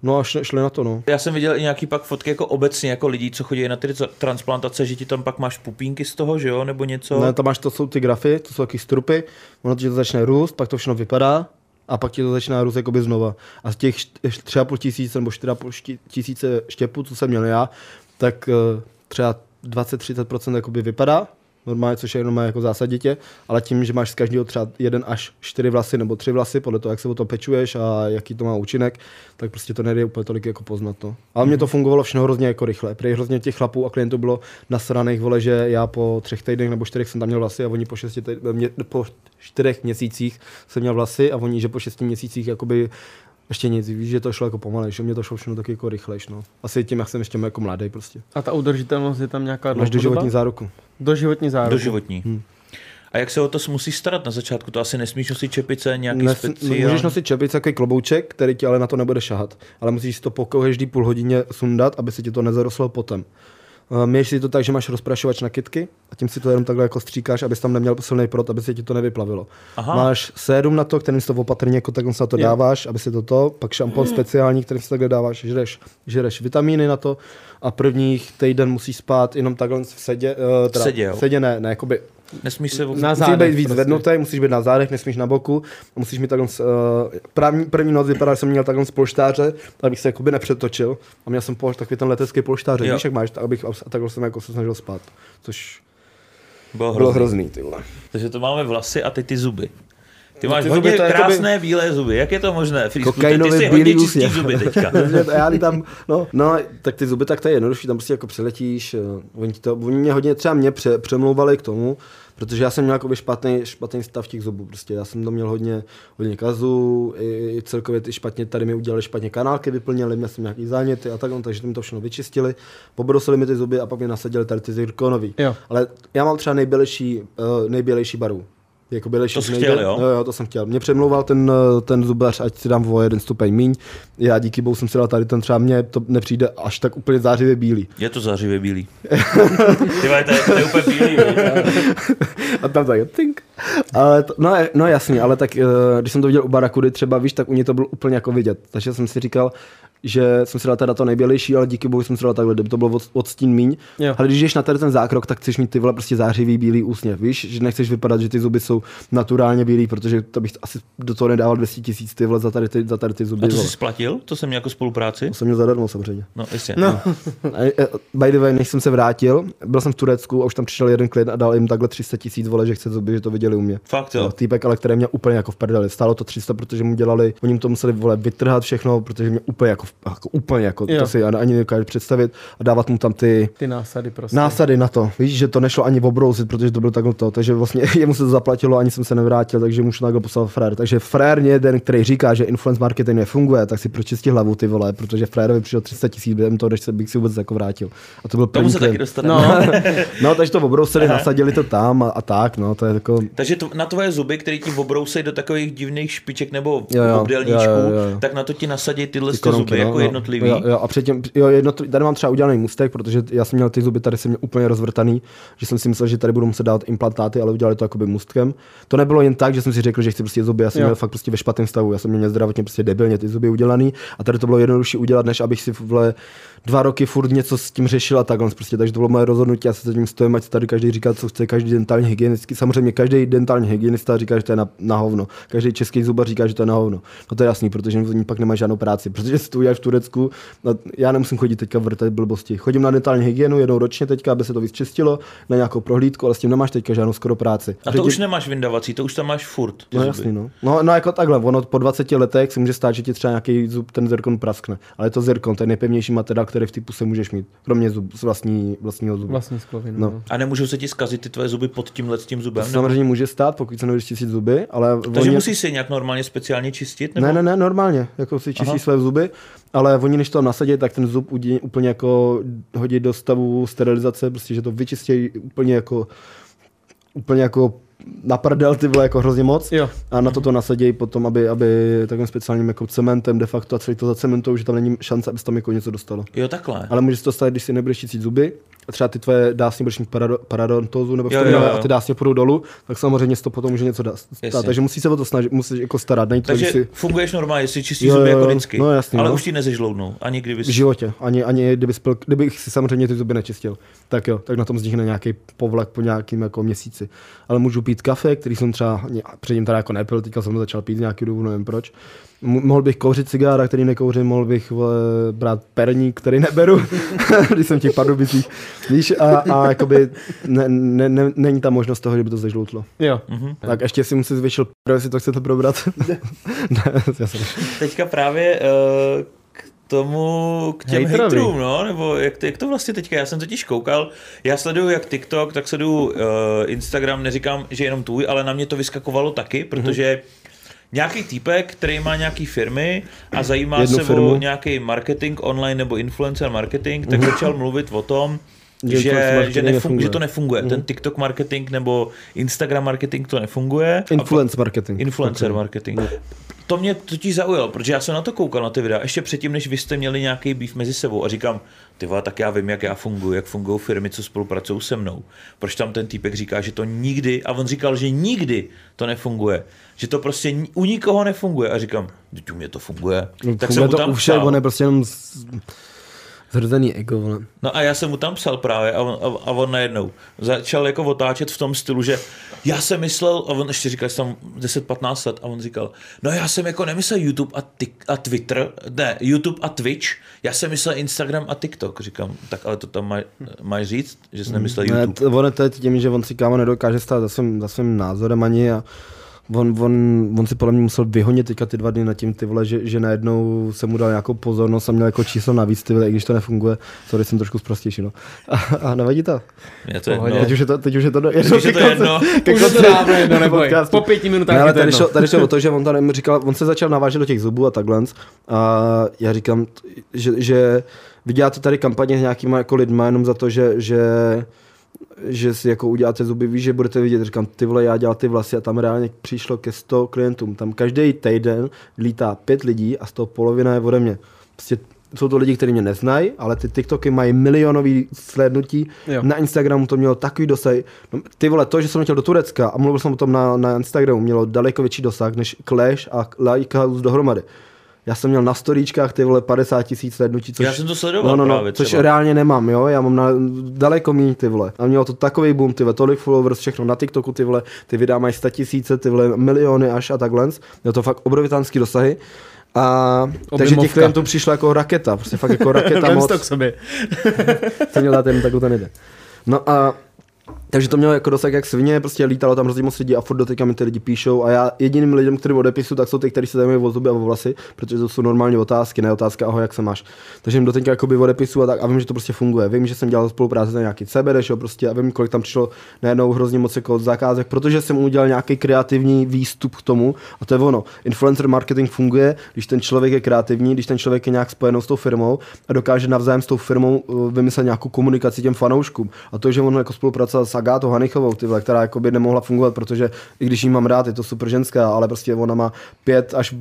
No a šli, šli na to, no. Já jsem viděl i nějaký pak fotky jako obecně, jako lidí, co chodí na ty tra- transplantace, že ti tam pak máš pupínky z toho, že jo, nebo něco. Ne, tam máš, to jsou ty grafy, to jsou taky strupy, ono ti to začne růst, pak to všechno vypadá a pak ti to začíná růst jakoby znova. A z těch št- 3,5 tisíce nebo 4,5 šti- tisíce štěpů, co jsem měl já, tak eh, třeba 20-30% jakoby vypadá, normálně, což je jenom jako zásaditě, ale tím, že máš z každého třeba jeden až čtyři vlasy nebo tři vlasy, podle toho, jak se o to pečuješ a jaký to má účinek, tak prostě to nejde úplně tolik jako poznat. No. Ale mně to fungovalo všechno hrozně jako rychle. Prý hrozně těch chlapů a klientů bylo nasraných, vole, že já po třech týdnech nebo čtyřech jsem tam měl vlasy a oni po, šesti týdnech, mě, po čtyřech měsících jsem měl vlasy a oni, že po šesti měsících jakoby ještě nic, víš, že to šlo jako pomalej, že mě to šlo všechno taky jako rychlejš, no. Asi tím, jak jsem ještě jako mladý prostě. A ta udržitelnost je tam nějaká Máš do dlouhodobá? životní záruku. Doživotní záruku. Doživotní. Hmm. A jak se o to musíš starat na začátku? To asi nesmíš nosit čepice, nějaký Nes, speciální... můžeš nosit čepice, takový klobouček, který ti ale na to nebude šahat. Ale musíš si to po každý půl hodině sundat, aby se ti to nezarostlo potem. Měješ si to tak, že máš rozprašovač na kytky a tím si to jenom takhle jako stříkáš, abys tam neměl silný prot, aby se ti to nevyplavilo. Aha. Máš sérum na to, kterým si to opatrně jako takhle se na to dáváš, aby si to to, pak šampon speciální, kterým si takhle dáváš, žereš, žereš vitamíny na to a prvních týden musíš spát jenom takhle v sedě, uh, teda, sedě, jo? v sedě ne, ne, jakoby Nesmíš se... Na Musíš zádech být víc prostě. zvednutý, musíš být na zádech, nesmíš na boku, musíš mít takhle, uh, první, první noc vypadá, že jsem měl takhle z polštáře, abych se jakoby nepřetočil a měl jsem pol, takový ten letecký polštář, víš, jak máš, tak abych, a takhle jsem jako se snažil spát, což Bylo bylo hrozný. hrozný, ty vole. Takže to máme vlasy a ty ty zuby. Ty No, máš ty hodně zuby, to je jakoby- krásné bílé zuby. Jak je to možné? Ty hodně čistí úsměv. zuby teďka. Já tam, no, no, tak ty zuby, tak to je jednodušší, tam prostě jako přiletíš, uh, oni, ti to, oni mě hodně, třeba mě pře, přemlouvali k tomu, protože já jsem měl jakoby špatný, špatný stav těch zubů, prostě já jsem tam měl hodně, hodně kazu, i, i celkově ty špatně, tady mi udělali špatně kanálky, vyplnili, měl jsem nějaký záněty a tak, no, takže mi to všechno vyčistili, pobrousili mi ty zuby a pak mi nasadili tady ty zirkonový. Jo. Ale já mám třeba nejbělejší, uh, nejbělejší barvu. Jako bělejší To jsi chtěl, jo? jo? Jo, to jsem chtěl. Mě přemlouval ten, eh, ten zubař, ať si dám o jeden stupeň míň. Já díky bohu jsem si dal tady ten třeba mně to nepřijde až tak úplně zářivě bílý. Je to zářivě bílý. Ty to, je, to je úplně bílý. A tam tak tink. Ale to, no, je- no, jasně, ale tak eh, když jsem to viděl u Barakudy třeba, víš, tak u ní to bylo úplně jako vidět. Takže jsem si říkal, že jsem si dal teda to nejbělejší, ale díky bohu jsem si dal takhle, kdyby to bylo od, od stín míň. Jo. Ale když jdeš na tady ten zákrok, tak chceš mít ty vole prostě zářivý bílý úsměv, víš, že nechceš vypadat, že ty zuby jsou naturálně bílý, protože to bych asi do toho nedával 200 tisíc ty vole za tady ty, za tady ty zuby. A to vole. jsi splatil? To jsem jako spolupráci? To jsem měl zadarmo samozřejmě. No, jistě. No, A, e, By the way, než jsem se vrátil, byl jsem v Turecku a už tam přišel jeden klient a dal jim takhle 300 tisíc vole, že chce zuby, že to viděli u mě. Fakt jo. No, týpek, ale který mě úplně jako v prdeli. Stálo to 300, protože mu dělali, oni mu to museli vole vytrhat všechno, protože mě úplně jako, jako úplně jako, Jo. to si ani ani nedokážu představit a dávat mu tam ty ty násady prostě. násady na to. Víš, že to nešlo ani obrousit, protože to bylo takhle to. Takže vlastně jemu se to zaplatilo, ani jsem se nevrátil, takže mu takhle poslal frér. Takže frér je jeden, který říká, že influence marketing nefunguje, tak si pročistí hlavu ty vole, protože frérovi přišel 300 tisíc během toho, než se bych si vůbec jako vrátil. A to byl Tomu první se taky dostaneme. No, No, takže to obrousili, nasadili to tam a, a, tak, no, to je jako... Takže to, na tvoje zuby, který ti obrousejí do takových divných špiček nebo Jo, jo, obdelníčků, jo, jo, jo. tak na to ti nasadí tyhle ty korunky, zuby no, jako no. jednotlivý. Jo, jo, a předtím, jo, jednotlivý, tady mám třeba udělaný mustek, protože já jsem měl ty zuby, tady jsem měl úplně rozvrtaný, že jsem si myslel, že tady budu muset dát implantáty, ale udělali to jakoby mustkem. To nebylo jen tak, že jsem si řekl, že chci prostě zuby, já jsem Jo. měl fakt prostě ve špatném stavu, já jsem měl zdravotně prostě debilně ty zuby udělaný a tady to bylo jednodušší udělat, než abych si vle dva roky furt něco s tím řešil a takhle prostě, takže to bylo moje rozhodnutí, já se tím stojím, ať si tady každý říká, co chce, každý dentální hygienický, samozřejmě každý dentální hygienista říká, že to je na, na hovno, každý český zubař říká, že to je na hovno. No to je jasný, protože oni pak nemají žádnou práci, protože si to uděláš v Turecku, a já nemusím chodit teďka vrtat blbosti. Chodím na dentální hygienu jednou ročně teďka, aby se to vyčistilo, na nějakou prohlídku, ale s tím nemáš teďka žádnou skoro práci. A to už nemáš vyndavací, to už tam máš furt. No zuby. jasný, no. no. No jako takhle, ono po 20 letech se může stát, že ti třeba nějaký zub, ten zirkon praskne. Ale je to zirkon, to je nejpevnější materiál, který v typu se můžeš mít. Kromě zub, z vlastní, vlastního zubu. vlastní sklovinu. No. No. A nemůžou se ti zkazit ty tvoje zuby pod tímhle tím zubem? samozřejmě může stát, pokud se nebudeš čistit zuby, ale Takže oni... musíš si nějak normálně speciálně čistit? Nebo? Ne, ne, ne, normálně, jako si čistí Aha. své zuby, ale oni než to nasadí, tak ten zub udí, úplně jako hodí do stavu sterilizace, prostě, že to vyčistějí úplně jako úplně jako na prdel ty vole jako hrozně moc Jo. a na to to nasadějí potom, aby, aby takovým speciálním jako cementem de facto a celý to zacementou, že tam není šance, aby se tam jako něco dostalo. Jo, takhle. Ale může se to stát, když si nebudeš čistit zuby a třeba ty tvoje dásně budeš mít parado, paradontózu nebo Jo, jo, jo, a ty dásně půjdou dolů, tak samozřejmě se to potom může něco dát. Jasně. Takže musí se o to snažit, musíš jako starat. Není to, Takže že si funguješ normálně, si čistíš zuby jo, jako vždycky. No, jasný, ale no. už ti nezežloudnou, ani kdyby v životě, ani, ani kdyby spil, kdybych si samozřejmě ty zuby nečistil, tak jo, tak na tom vznikne nějaký povlak po nějakým jako měsíci. Ale můžu pít kafe, který jsem třeba předtím teda jako nepil, teďka jsem začal pít z nějaký důvod, nevím proč. M- mohl bych kouřit cigára, který nekouřím, mohl bych vole, brát perník, který neberu, když jsem v těch pardubicích. Víš, a, a jakoby ne, ne, ne, není tam možnost toho, že by to zežloutlo. Jo. Mhm. Tak ještě si musím zvyšil, jestli to chcete probrat. ne, já jsem Teďka právě uh, tomu, k těm Hejterovi. hejterům, no, nebo jak to, jak to vlastně teďka, já jsem totiž koukal, já sleduju jak TikTok, tak sleduju uh, Instagram, neříkám, že jenom tvůj, ale na mě to vyskakovalo taky, protože nějaký týpek, který má nějaký firmy a zajímá Jednu se firmu. o nějaký marketing online nebo influencer marketing, tak začal mluvit o tom, Že že, že, nefunguje, že to nefunguje. Ten TikTok marketing nebo Instagram marketing to nefunguje. A Influence marketing. Influencer marketing. To mě totiž zaujalo, protože já jsem na to koukal na ty videa, ještě předtím, než vy jste měli nějaký býv mezi sebou a říkám, ty vole, tak já vím, jak já funguji, jak fungují firmy, co spolupracují se mnou. Proč tam ten týpek říká, že to nikdy, a on říkal, že nikdy to nefunguje, že to prostě u nikoho nefunguje. A říkám, teď u mě to funguje. Tak jsem Funguje mu to tam u všech, on je prostě jenom Zhrzený ego, vole. No a já jsem mu tam psal právě a on, a, a on najednou začal jako otáčet v tom stylu, že já jsem myslel, a on ještě říkal, že tam 10-15 let, a on říkal, no já jsem jako nemyslel YouTube a, tik, a Twitter, ne, YouTube a Twitch, já jsem myslel Instagram a TikTok, říkám, tak ale to tam maj, máš říct, že jsi nemyslel Ne, YouTube. t- on je teď tím, že on si kámo nedokáže stát za svým, za svým názorem ani a on, on, on si podle mě musel vyhonit teďka ty dva dny nad tím, ty vole, že, že najednou se mu dal nějakou pozornost a měl jako číslo navíc, ty vole, i když to nefunguje. Sorry, jsem trošku zprostější, no. A, a nevadí to. Mě to je Pohodě. jedno. Teď už je to, teď už je to do, Teď už je to jedno. ke Už je to dávno jedno, neboj. Po pěti minutách Ne, je ale to tady jedno. šlo, tady šlo o to, že on tady mi říkal, on se začal navážet do těch zubů a takhle. A já říkám, že, že vy děláte tady kampaně s nějakýma jako lidma jenom za to, že, že že si jako uděláte zuby, víš, že budete vidět, říkám, ty vole, já dělal ty vlasy a tam reálně přišlo ke 100 klientům. Tam každý týden lítá pět lidí a z toho polovina je ode mě. Prostě jsou to lidi, kteří mě neznají, ale ty TikToky mají milionový slednutí. Jo. Na Instagramu to mělo takový dosah. No, ty vole, to, že jsem letěl do Turecka a mluvil jsem o tom na, na Instagramu, mělo daleko větší dosah než Clash a Likehouse dohromady. Já jsem měl na storíčkách ty vole 50 tisíc slednutí, což... Já jsem to sledoval no, no, no, právě což třeba. reálně nemám, jo, já mám na daleko méně ty vole. A mělo to takový boom, ty vole, tolik followers, všechno na TikToku, ty vole, ty videa mají 100 tisíce, ty vole, miliony až a takhle. Mělo to fakt obrovitánský dosahy. A takže těch klientů přišlo jako raketa, prostě fakt jako raketa Vem moc. to k sobě. Jsem měl dát jen takovou ten jeden. No a takže to mělo jako dosah jak svině, prostě lítalo tam hrozně moc lidí a furt doteďka mi ty lidi píšou a já jediným lidem, kterým odepisu, tak jsou ty, kteří se zajímají o zuby a o vlasy, protože to jsou normální otázky, ne otázka, ahoj, jak se máš. Takže jim doteďka jakoby odepisu a tak a vím, že to prostě funguje. Vím, že jsem dělal spolupráce na nějaký CBD, prostě a vím, kolik tam přišlo najednou hrozně moc jako zakázek, protože jsem udělal nějaký kreativní výstup k tomu a to je ono. Influencer marketing funguje, když ten člověk je kreativní, když ten člověk je nějak spojenou s tou firmou a dokáže navzájem s tou firmou uh, vymyslet nějakou komunikaci těm fanouškům. A to, že on jako spolupracoval Agátou Hanichovou, ty vole, která jako by nemohla fungovat, protože i když jí mám rád, je to super ženská, ale prostě ona má pět až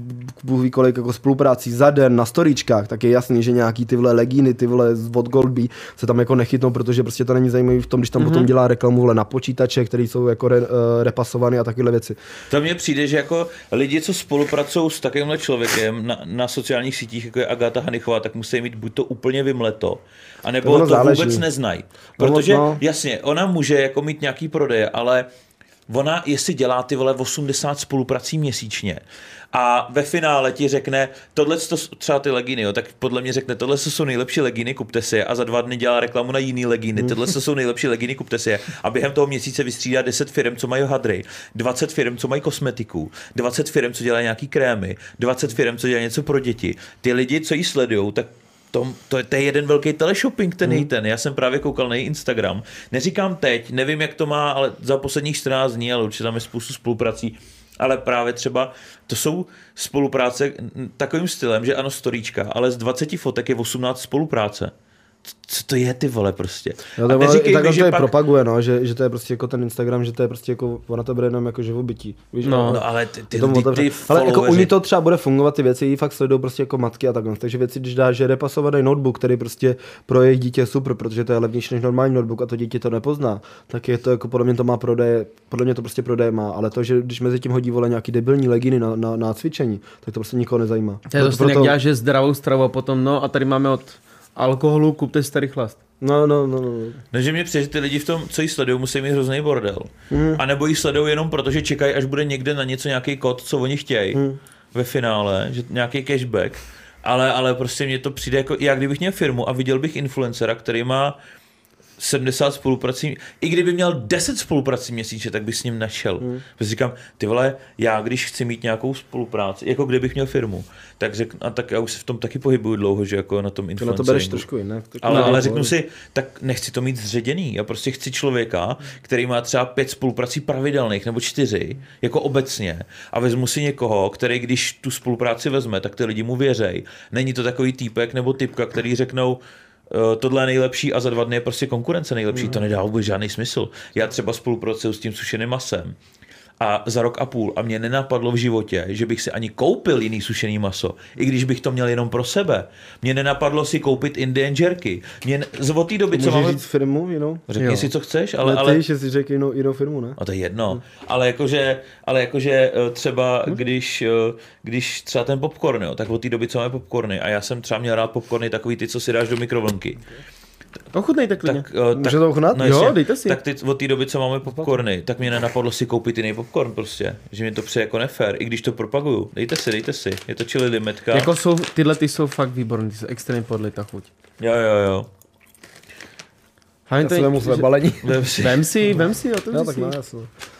bůh ví kolik jako spoluprácí za den na storíčkách, tak je jasný, že nějaký ty vole legíny, ty vole od Goldby se tam jako nechytnou, protože prostě to není zajímavý v tom, když tam mm-hmm. potom dělá reklamu vole na počítače, které jsou jako re, uh, repasované a takovéhle věci. To mně přijde, že jako lidi, co spolupracují s takovýmhle člověkem na, na sociálních sítích, jako je Agata Hanichová, tak musí mít buď to úplně vymleto, anebo Ono to záleží. vůbec neznají. Protože no. jasně, ona může jako mít nějaký prodeje, ale ona, jestli dělá ty vole 80 spoluprací měsíčně a ve finále ti řekne, tohle to, třeba ty legíny, jo, tak podle mě řekne, tohle jsou nejlepší legíny, kupte si je a za dva dny dělá reklamu na jiný legíny, tohle jsou nejlepší legíny, kupte si je a během toho měsíce vystřídá 10 firm, co mají hadry, 20 firm, co mají kosmetiku, 20 firm, co dělají nějaký krémy, 20 firm, co dělají něco pro děti. Ty lidi, co jí sledují, tak to, to, to je jeden velký teleshopping, ten její ten. Já jsem právě koukal na její Instagram. Neříkám teď, nevím, jak to má, ale za posledních 14 dní, ale určitě tam je spoustu spoluprací. Ale právě třeba to jsou spolupráce takovým stylem, že ano, storíčka, ale z 20 fotek je 18 spolupráce. Co to je ty vole prostě? Jo, A tak, neříkej tak mi, že to je pak- propaguje, no, že, že, to je prostě jako ten Instagram, že to je prostě jako, ona to bude jenom jako živobytí. Víš, No. No ale ty, ty, ty, ty ale jako u ní to třeba bude fungovat, ty věci jí fakt sledují prostě jako matky a takhle. Takže věci, když dáš, že je repasovaný notebook, který prostě pro jejich dítě je super, protože to je levnější než normální notebook a to dítě to nepozná, tak je to jako podle mě to má prodeje, podle mě to prostě prodeje má, ale to, že když mezi tím hodí vole nějaký debilní legíny na, na, na cvičení, tak to prostě nikoho nezajímá. To je to stejně, jak děláš, že zdravou stravu a potom, no a tady máme od alkoholu, kupte si tady chlast. No, no, no, no. No, že mě přijde, že ty lidi v tom, co jí sledují, musí mít hrozný bordel. Hmm. A nebo jí sledují jenom proto, že čekají, až bude někde na něco nějaký kód, co oni chtějí Hmm. ve finále, že nějaký cashback. Ale, ale prostě mně to přijde jako, já kdybych měl firmu a viděl bych influencera, který má 70 spoluprací, i kdyby měl 10 spoluprací měsíčně, tak bych s ním našel. Hmm. Protože říkám, ty vole, já když chci mít nějakou spolupráci, jako kdybych měl firmu, tak řeknu, a tak já už se v tom taky pohybuju dlouho, že jako na tom influenceringu. to bereš trošku jinak. Ale, ale řeknu si, tak nechci to mít zředěný. Já prostě chci člověka, který má třeba pět spoluprací pravidelných nebo čtyři, jako obecně. A vezmu si někoho, který když tu spolupráci vezme, tak ty lidi mu věřej. Není to takový týpek nebo typka, který řeknou, "Eh, tohle je nejlepší a za dva dny je prostě konkurence nejlepší. To nedá vůbec žádný smysl. Já třeba spolupracuju s tím sušeným masem. A za rok a půl a mě nenapadlo v životě, že bych si ani koupil jiný sušený maso, i když bych to měl jenom pro sebe. Mě nenapadlo si koupit Indian jerky. Mě ne- z od té doby, co Můžeš máme... říct firmu jinou? Řekni Jo. si, co chceš, ale, Ale, ale, ty, že si řekl jinou, jinou firmu, ne? a to je jedno. Ale jakože, ale jakože eh, třeba, když, eh, když třeba ten popcorn, jo, tak od té doby, co máme popcorny, a já jsem třeba měl rád popcorny takový ty, co si dáš do mikrovlnky. Ochutnejte klidně. Tak, eh, Může to ochutnat? No Jo, jasně. dejte si. Tak ty, od té doby, co máme popcorny, tak mě nenapadlo si koupit jiný popcorn prostě. Že mě to přijde jako nefér, i když to propaguju. Dejte si, dejte si. Je to chili limetka. Jako jsou, tyhle ty jsou fakt výborné, ty jsou extrémně podle ta chuť. Jo, jo, jo. Hlavně Já to si je- své balení. Vem si. Vem si, vem si, jo, to si. tak no.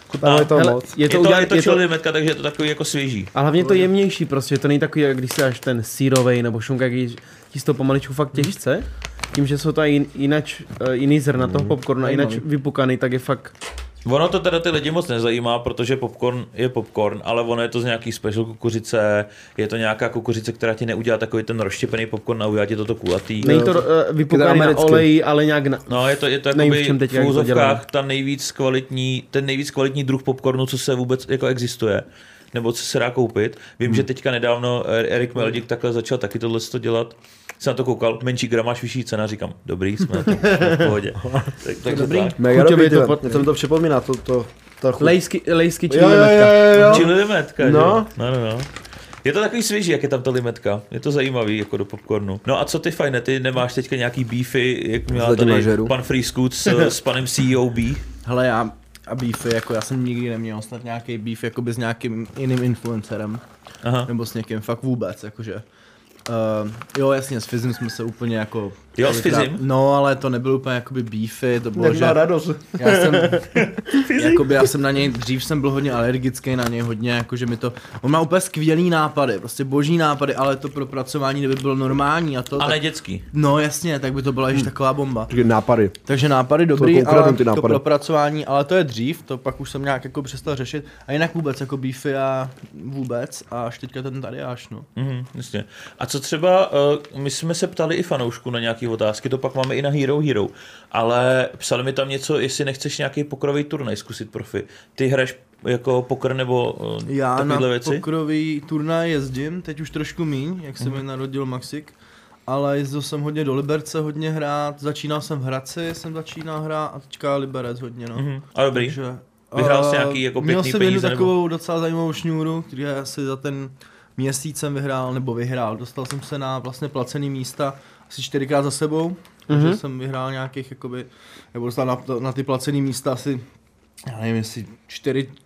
Chutná A, to Hele, moc. je Je to, to, udělat, je to je to, limetka, takže je to takový jako svěží. a hlavně je to jemnější prostě, je to není takový, jak když si dáš ten sírovej nebo šunka, když ti toho pomaličku fakt těžce. Tím, že jsou to i jinač, eh, jiný zrna toho popcornu a jinak vypukaný, tak je fakt Ono to teda ty lidi moc nezajímá, protože popcorn je popcorn, ale ono je to z nějaký special kukuřice, je to nějaká kukuřice, která ti neudělá takový ten rozštěpený popcorn a udělá ti toto kulatý. Není to uh, vypukaný na oleji, ale nějak na... No, je to, je to Nevím, jakoby v teď v dělají. úzovkách ta nejvíc kvalitní, ten nejvíc kvalitní druh popcornu, co se vůbec jako existuje nebo co se dá koupit. Vím, Hmm. že teďka nedávno Erik Meldik takhle začal taky tohle to dělat. Jsem na to koukal, menší gramáž, vyšší cena, říkám, dobrý, jsme na to v pohodě. tak, tak dobrý. No, Mega dobrý, to to to mi to připomíná, to, to, ta chuť. Lejsky, lejsky Jo, jo, jo, jo, jo. Čili limetka, no. No. no, no, no. Je to takový svěží, jak je tam ta limetka. Je to zajímavý, jako do popcornu. No a co ty fajne, ty nemáš teďka nějaký beefy, jak měla tady pan Free Scoot s, s panem CEO B? Hele, já a beefy, jako já jsem nikdy neměl snad nějaký beef jakoby s nějakým jiným influencerem, Aha. nebo s někým, fakt vůbec, jakože. Uh, jo, jasně, s Fizem jsme se úplně jako... Jo, s Fizem? No, ale to nebylo úplně jakoby beefy, to bylo, Jak že... radost. Já jsem, jakoby já jsem na něj, dřív jsem byl hodně alergický na něj, hodně, jakože mi to, on má úplně skvělý nápady, prostě boží nápady, ale to propracování, kdyby bylo normální a to, Ale tak, dětský. no jasně, tak by to byla již taková bomba. Počkej, nápady. Takže nápady dobrý, ale ty to nápady. propracování, ale to je dřív, to pak už jsem nějak jako přestal řešit. A jinak vůbec, jako beefy a vůbec, a až teďka ten tady až, no. Mhm, jasně. A co třeba, uh, my jsme se ptali i fanoušku na nějaké otázky, to pak máme i na Hero Hero, ale psali mi tam něco, jestli nechceš nějaký pokrový turnaj zkusit profi. Ty hraješ jako pokr nebo uh, Já na věci? pokrový turnaj jezdím, teď už trošku míň, jak se mi narodil Maxik. Ale jezdil jsem hodně do Liberce hodně hrát, začínal jsem v Hradci, jsem začínal hrát a teďka Liberec hodně, no. Mhm. A dobrý. Takže, Vyhrál jsi eh, nějaký jako Měl pěkný jsem jednu peníze, nebo- takovou docela zajímavou šňůru, který asi za ten měsíc jsem vyhrál, nebo vyhrál. Dostal jsem se na vlastně placený místa asi čtyřikrát za sebou, takže Mhm. jsem vyhrál nějakých jakoby, nebo dostal na, na ty placený místa asi já nevím, jestli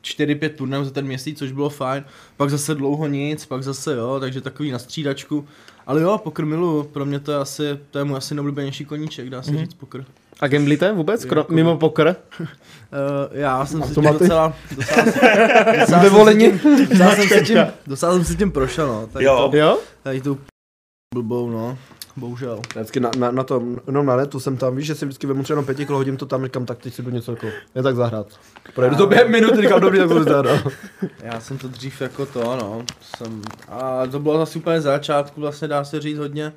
4-5 turnajů za ten měsíc, což bylo fajn. Pak zase dlouho nic, pak zase jo, takže takový na střídačku. Ale jo, pokr miluju, pro mě to je asi, to je můj asi nejoblíbenější koníček, dá se Mhm. říct pokr. A gamblíte vůbec? Kro, Jako- mimo pokr? Uh, já jsem si tím docela, docela, docela, jsem Vyvolení? si tím, docela, jsem si tím, docela jsem si tím prošel, no. Tady Jo. To, Jo? tady tu blbou, no. Bohužel. Vždycky na, na, na tom, jenom na netu jsem tam, víš, že si vždycky vemu třeba jenom pěti kilo, hodím to tam, říkám, tak teď si jdu něco jako, jen tak zahrát. Projedu to během minuty, říkám, dobrý, tak budu zahrát. Já jsem to dřív jako to, no. Jsem, a to bylo zase úplně začátku, vlastně dá se říct hodně,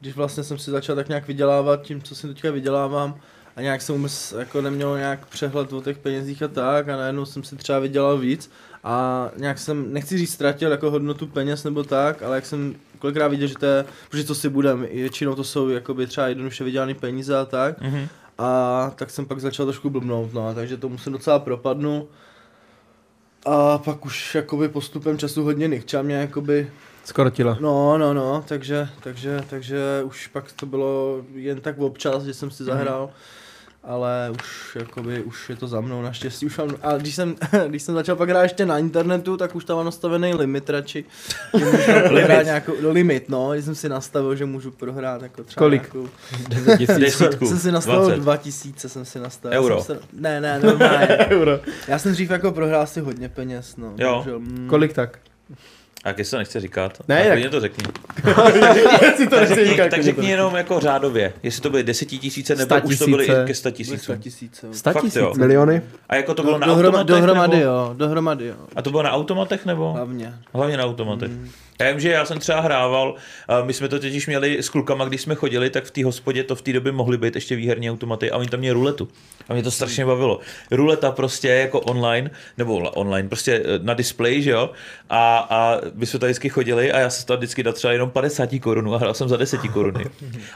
když vlastně jsem si začal tak nějak vydělávat tím, co si teďka vydělávám. A nějak jsem vůbec jako neměl nějak přehled o těch penězích a tak a najednou jsem si třeba vydělal víc a nějak jsem, nechci říct ztratil jako hodnotu peněz nebo tak, ale jak jsem kolikrát viděl, že to je, protože co si budem, většinou to jsou jakoby třeba jednoduše vydělané peníze a tak, Mhm. a tak jsem pak začal trošku blbnout, no, takže tomu jsem docela propadnul. A pak už jakoby postupem času hodně nechča mě jakoby, Skorotila. no, no, no, takže, takže, takže už pak to bylo jen tak občas, že jsem si zahrál. Ale už, jakoby, už je to za mnou naštěstí. Už mám, a když jsem, když jsem začal pak hrát ještě na internetu, tak už tam mám nastavený limit radši. Prohrát nějakou, no, limit, no, když jsem si nastavil, že můžu prohrát jako třeba Kolik? nějakou, Desítku, jsem si nastavil 20. 2000, jsem si nastavil. Euro. Jsem se, ne, ne, normálně. Euro. Já jsem dřív jako prohrál si hodně peněz, no. Jo. bohužel, mm. Kolik tak? A jak se nechce říkat? Ne, tak jak- to řekni. si to Tak řekni, říkat, tak řekni to. jenom jako řádově, jestli to byly desetitisíce nebo už to byly tisíce. i ke sta tisícům. 100 tisíce. jo. Sta Fakt tisíc. jo. Miliony? A jako to bylo na Dohroma, automatech? dohromady nebo? jo, dohromady jo. A to bylo na automatech nebo? Hlavně. Hlavně na automatech. Mm. Já vím, že já jsem třeba hrával, my jsme to totiž měli s klukama, když jsme chodili, tak v té hospodě to v té době mohly být ještě výherní automaty a oni tam měli ruletu. A mě to strašně bavilo. Ruleta prostě jako online, nebo online, prostě eh, na displeji, že jo? A, a my jsme tady vždycky chodili a já jsem tam vždycky dal třeba jenom 50 korun a hrál jsem za 10 koruny.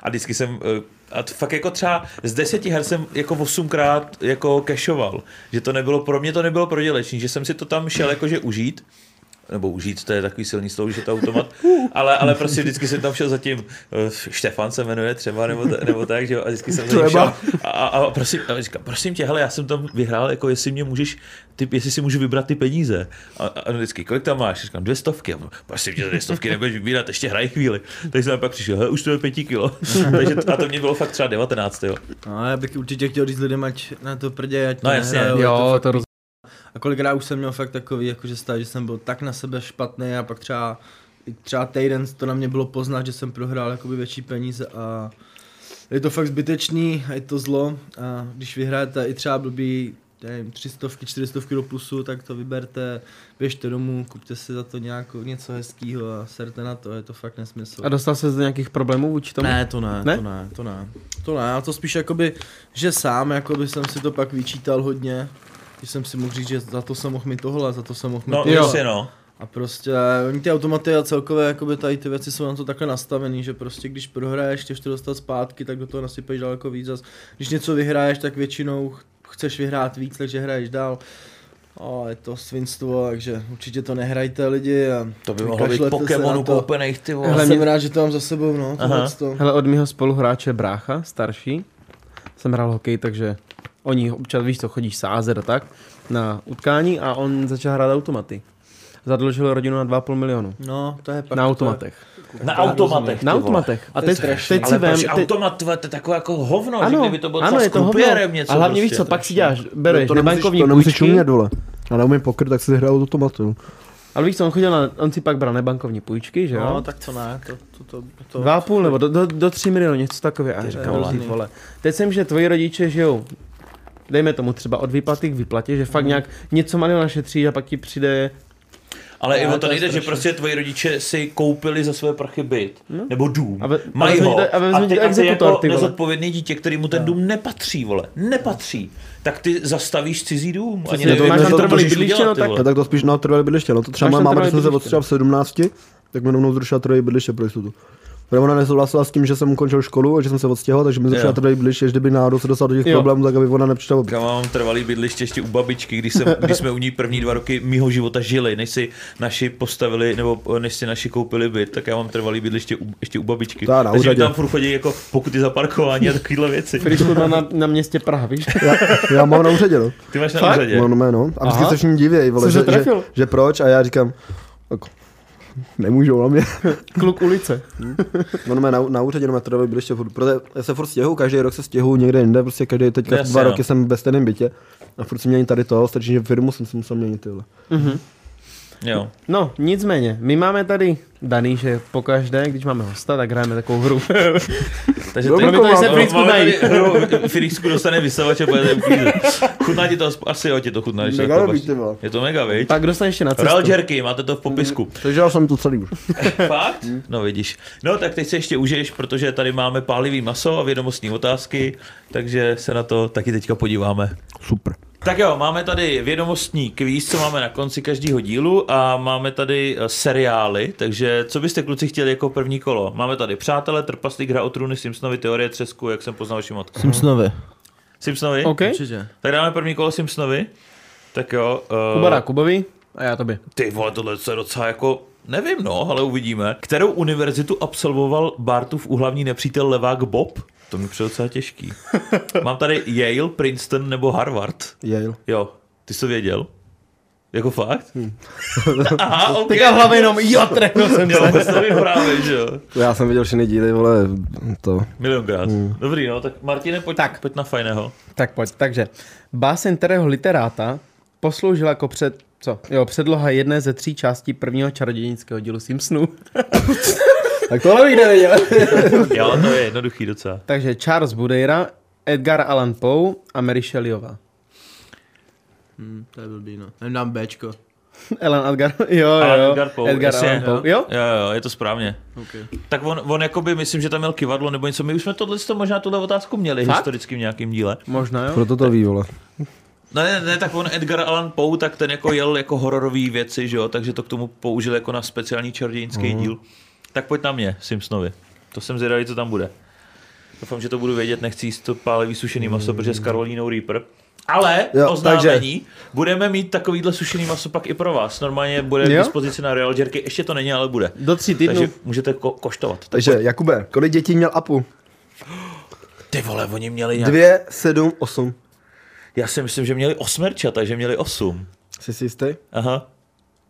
A vždycky jsem, eh, a to fakt jako třeba z 10 her jsem jako 8krát jako cashoval. Že to nebylo, pro mě to nebylo prodělečný, že jsem si to tam šel jakože užít nebo užít, to je takový silný slovo, že to automat, ale, ale prostě vždycky jsem tam šel za tím, eh, Štefan se jmenuje třeba, nebo, ta, nebo tak, že jo, a vždycky jsem tím šel a, a, a prosím, a říkám, prosím tě, hele, já jsem tam vyhrál, jako jestli mě můžeš, ty, jestli si můžu vybrat ty peníze. A, a vždycky, kolik tam máš? Říkám, dvě stovky. A prosím tě, dvě stovky nebudeš vybírat, ještě hraj chvíli. Takže jsem pak přišel, hele, už to je pěti kilo. Takže, a to mě bylo fakt třeba 19. Jo. No, já bych určitě chtěl říct lidem, ať na to prdě, ať to No, jasně. nehrajou, je Jo, fakt to roz... A kolikrát už jsem měl fakt takový, jakože stav, že jsem byl tak na sebe špatný a pak třeba, třeba týden to na mě bylo poznat, že jsem prohrál jakoby větší peníze a je to fakt zbytečný, a je to zlo a když vyhrajete i třeba blbý nevím, 300, 400 do plusu, tak to vyberte, běžte domů, kupte si za to nějakou, něco hezkýho a serte na to, je to fakt nesmysl. A dostal se do nějakých problémů vůči tomu? Ne, to ne, Ne? ne, to ne, to ne. To ne, a to spíš jakoby, že sám jakoby jsem si to pak vyčítal hodně, když jsem si mohl říct, že za to jsem mohl mít tohle, za to jsem mohl mít No, tohle. jasně, no. A prostě oni ty automaty a celkově jakoby tady ty věci jsou na to takhle nastavený, že prostě když prohraješ, chceš to dostat zpátky, tak do toho nasypeš daleko víc. Zas, když něco vyhraješ, tak většinou ch- chceš vyhrát víc, takže hraješ dál. O, je to svinstvo, takže určitě to nehrajte lidi a To by mohlo být to. koupených, ty vole. Hele, jsem mě- rád, že to mám za sebou, no, to. Hele, od mého spoluhráče brácha, starší, jsem hrál hokej, takže oni občas, víš co, chodíš sázet a tak, na utkání a on začal hrát automaty. Zadlužil rodinu na 2,5 milionu. No, to je pak... Na automatech. Na automatech, ty Na automatech. A teď, teď si Ale vem... proč Teď, automat, to je takové jako hovno, že ano, kdyby to bylo ano, je to hovno. něco. A hlavně víš prostě. co, pak si děláš, bereš to nemusíš, nebankovní to nemusíš umět, vole. A neumím pokr, tak si hraju automatu. Ale víš co, on chodil na, on si pak bral nebankovní půjčky, že jo? No, tak to ne, to, to, to, to, Dva a půl nebo do, do, do tři miliony, něco takové. A vole. ty vole. Teď jsem, že tvoji rodiče žijou, dejme tomu třeba od výplaty k výplatě, že fakt Mhm. nějak něco malého našetří a pak ti přijde Ale i No, o to nejde, že prostě tvoji rodiče si koupili za své prachy byt. Nebo dům. A ve- Mají ho. a A ty, ti a ty exekutor, jako ty nezodpovědný dítě, který mu ten dům nepatří, vole. Nepatří. Tak ty zastavíš cizí dům. Ani nevím, máš to trvalý můžeš bydliště, udělat, no ty tak-. No, tak to spíš na trvalé bydliště, no to třeba trvalé když jsem se odstřel v 17, tak mi rovnou zrušila trvalé bydliště pro jistotu. Protože ona nesouhlasila s tím, že jsem ukončil školu a že jsem se odstěhoval, takže mi zrušila Jo. trvalé bydliště, že kdyby náhodou se dostal do těch Jo. problémů, tak aby ona nepřišla. Já mám trvalý bydliště ještě u babičky, když, jsem, když jsme u ní první dva roky mýho života žili, než si naši postavili, nebo než si naši koupili byt, tak já mám trvalý bydliště u, ještě u babičky. Já na Takže mi tam furt chodí jako pokuty za parkování a takovéhle věci. Frišku na, na, na městě Praha, víš? Já, já mám na úřadě, no. Ty máš na Fakt? úřadě. No, no, no. A vždycky se všichni divějí, že, že, trefil? že, proč a já říkám, jako, nemůžou na mě. Kluk ulice. No, no, na, na úřadě no, trvalé bydliště, furt, protože já se furt stěhuju, každý rok se stěhuju někde jinde, prostě každý teďka Jasně, dva no. roky jsem ve stejném bytě. A furt si mění tady to, stačí, že firmu jsem si musel měnit, tyhle. Jo. No, nicméně, my máme tady daný, že pokaždé, když máme hosta, tak hrajeme takovou hru. Takže mě to komando. se máme dají. Frýsku dostane vysavač a bude uklízet. Chutná ti to, asi jo, ti to chutná. Mega ty vole. Je to mega, viď? Tak dostaneš ještě na cestu. Real Jerky, máte to v popisku. Přežil jsem to celý už. Fakt? No vidíš. No tak teď se ještě užiješ, protože tady máme pálivý maso a vědomostní otázky, takže se na to taky teďka podíváme. Super. Tak jo, máme tady vědomostní kvíz, co máme na konci každého dílu a máme tady eh, seriály, takže co byste kluci chtěli jako první kolo? Máme tady Přátelé, Trpaslík, Hra o trůny, Simpsonovi, Teorie třesku, jak jsem poznal vaši matku. Simpsonovi. Simpsonovi? OK. Určitě. Tak dáme první kolo Simpsonovi. Tak jo. Uh, Kuba dá Kubovi a já tobě. Ty vole, tohle je docela jako, nevím no, ale uvidíme. Kterou univerzitu absolvoval Bartův úhlavní nepřítel levák Bob? To mi přijde docela těžký. Mám tady Yale, Princeton nebo Harvard. Yale. Jo, ty jsi to věděl? Jako fakt? Aha, ok. Teďka v hlavě jenom, jo, trefil jsem Jo, se. vůbec to právě, že jo. Já jsem viděl všechny díly, vole, to. Milionkrát. Dobrý, no, tak Martine, pojď, tak. pojď na fajného. Tak pojď, takže báseň kterého literáta posloužila jako před, co? Jo, předloha jedné ze tří částí prvního čarodějnického dílu Simpsonů. Tak tohle bych nevěděl. Jo, to je jednoduchý docela. takže Charles Budeira, Edgar Allan Poe a Mary Shelleyová. Hm, to je blbý, no. Nevím, dám Bčko. Elan Edgar, jo, jo, Alan jo. Edgar Poe, Edgar jasně, Allan Poe. Jo? Jo, jo, je to správně. Okay. Tak on, on jakoby, myslím, že tam měl kivadlo nebo něco. My už jsme tohle, to možná tuhle otázku měli Fakt? historicky v nějakém díle. Možná, jo. Proto to ví, vole. No ne, ne, tak on Edgar Allan Poe, tak ten jako jel jako hororové věci, že jo, takže to k tomu použil jako na speciální čarodějnický mm. díl. Tak pojď na mě, Simpsonovi. To jsem zvědavý, co tam bude. Doufám, že to budu vědět, nechci jíst to pálivý sušený maso, protože s Karolínou Reaper. Ale Jo, oznámení, budeme mít takovýhle sušený maso pak i pro vás. Normálně bude k Jo? dispozici na Real Jerky, ještě to není, ale bude. Do tří týdnů. Takže můžete ko- koštovat. Takže, Jakube, kolik dětí měl Apu? Ty vole, oni měli nějak... Dvě, sedm, osm. Já si myslím, že měli osmerča, takže měli osm. Jsi si jistý? Aha.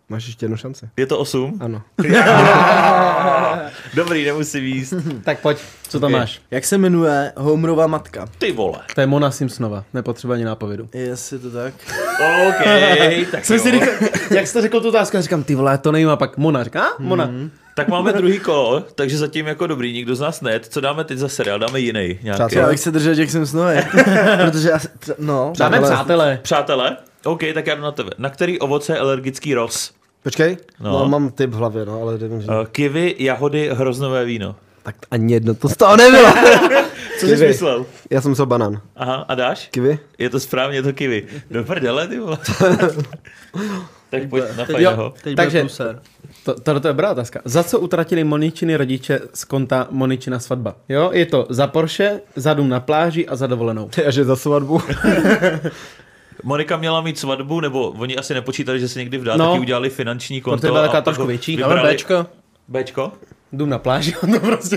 Máš ještě jednu šanci. Je to osm? Ano. Dobrý, nemusím jíst. Tak pojď, co tam Ok. máš? Jak se jmenuje Homerova matka? Ty vole. To je Mona Simpsonova, nepotřeba ani nápovědu. Jestli to tak. OK, tak Jsem jo. si říkal, jak jste řekl tu otázku, já říkám, ty vole, to nevím, a pak Mona, říká, a? Mona. Tak máme druhý kolo, takže zatím jako dobrý, nikdo z nás ne. Co dáme teď za seriál? Dáme jiný nějaký. Přátelé. Já bych se držel Jack Simpsonovi. Protože já, se- no, Dáme Přátelé. přátelé. Přátelé? OK, tak já jdu na tebe. Na který ovoce je alergický roz? Počkej, No. no. mám typ v hlavě, no, ale nevím, že... Uh, kivy, jahody, hroznové víno. Tak ani jedno to z toho nebylo. Co jsi myslel? Já jsem myslel banán. Aha, a dáš? Kivy? Je to správně, je to kivy. Do prdele, ty vole. tak pojď na teď, fajného. teď Takže-. To, tohle je dobrá otázka. Za co utratili Moničiny rodiče z konta Moničina svatba? Jo, je to za Porsche, za dům na pláži a za dovolenou. A že za svatbu. Monika měla mít svatbu, nebo oni asi nepočítali, že se někdy vdá, No. taky udělali finanční konto. Protože byla taková trošku větší. vybrali- Bčko. Bčko? Dům na pláži, to prostě.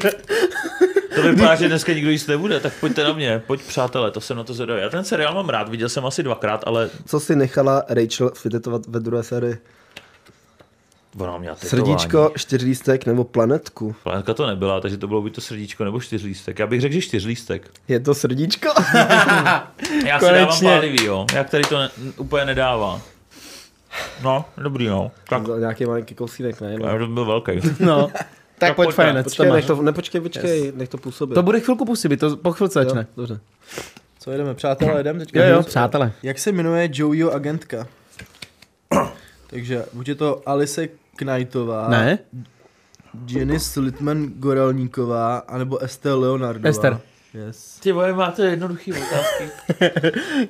To vypadá, že dneska nikdo jíst nebude, tak pojďte na mě, pojď přátelé, to jsem na to zvedavý. Já ten seriál mám rád, viděl jsem asi dvakrát, ale Co si nechala Rachel fitetovat ve druhé sérii? ona měla tetování. Srdíčko, čtyřlístek nebo planetku? Planetka to nebyla, takže to bylo buď to srdíčko nebo čtyřlístek. Já bych řekl, že čtyřlístek. Je to srdíčko? Já si dávám Konečně. pálivý, jo. Jak tady to ne, úplně nedává. No, dobrý, no. Tak, nějaký malinký kousínek, ne? já No. to byl velký. No. Tak, Tak pojď pojďme. fajn, co Počkej, nech máš? to, nepočkej, počkej, nech to působit. To bude chvilku působit, to po chvilce Jo, začne. Dobře. Co jedeme, přátelé, jedeme teďka? Jo, jo, přátelé. Jak se jmenuje Joeyho agentka? Takže buď je to Alice Knightová, Ne? Janice Littman Gorelníková, anebo Estelle Leonardová. Esther. Yes. Ty vole, máte jednoduchý otázky.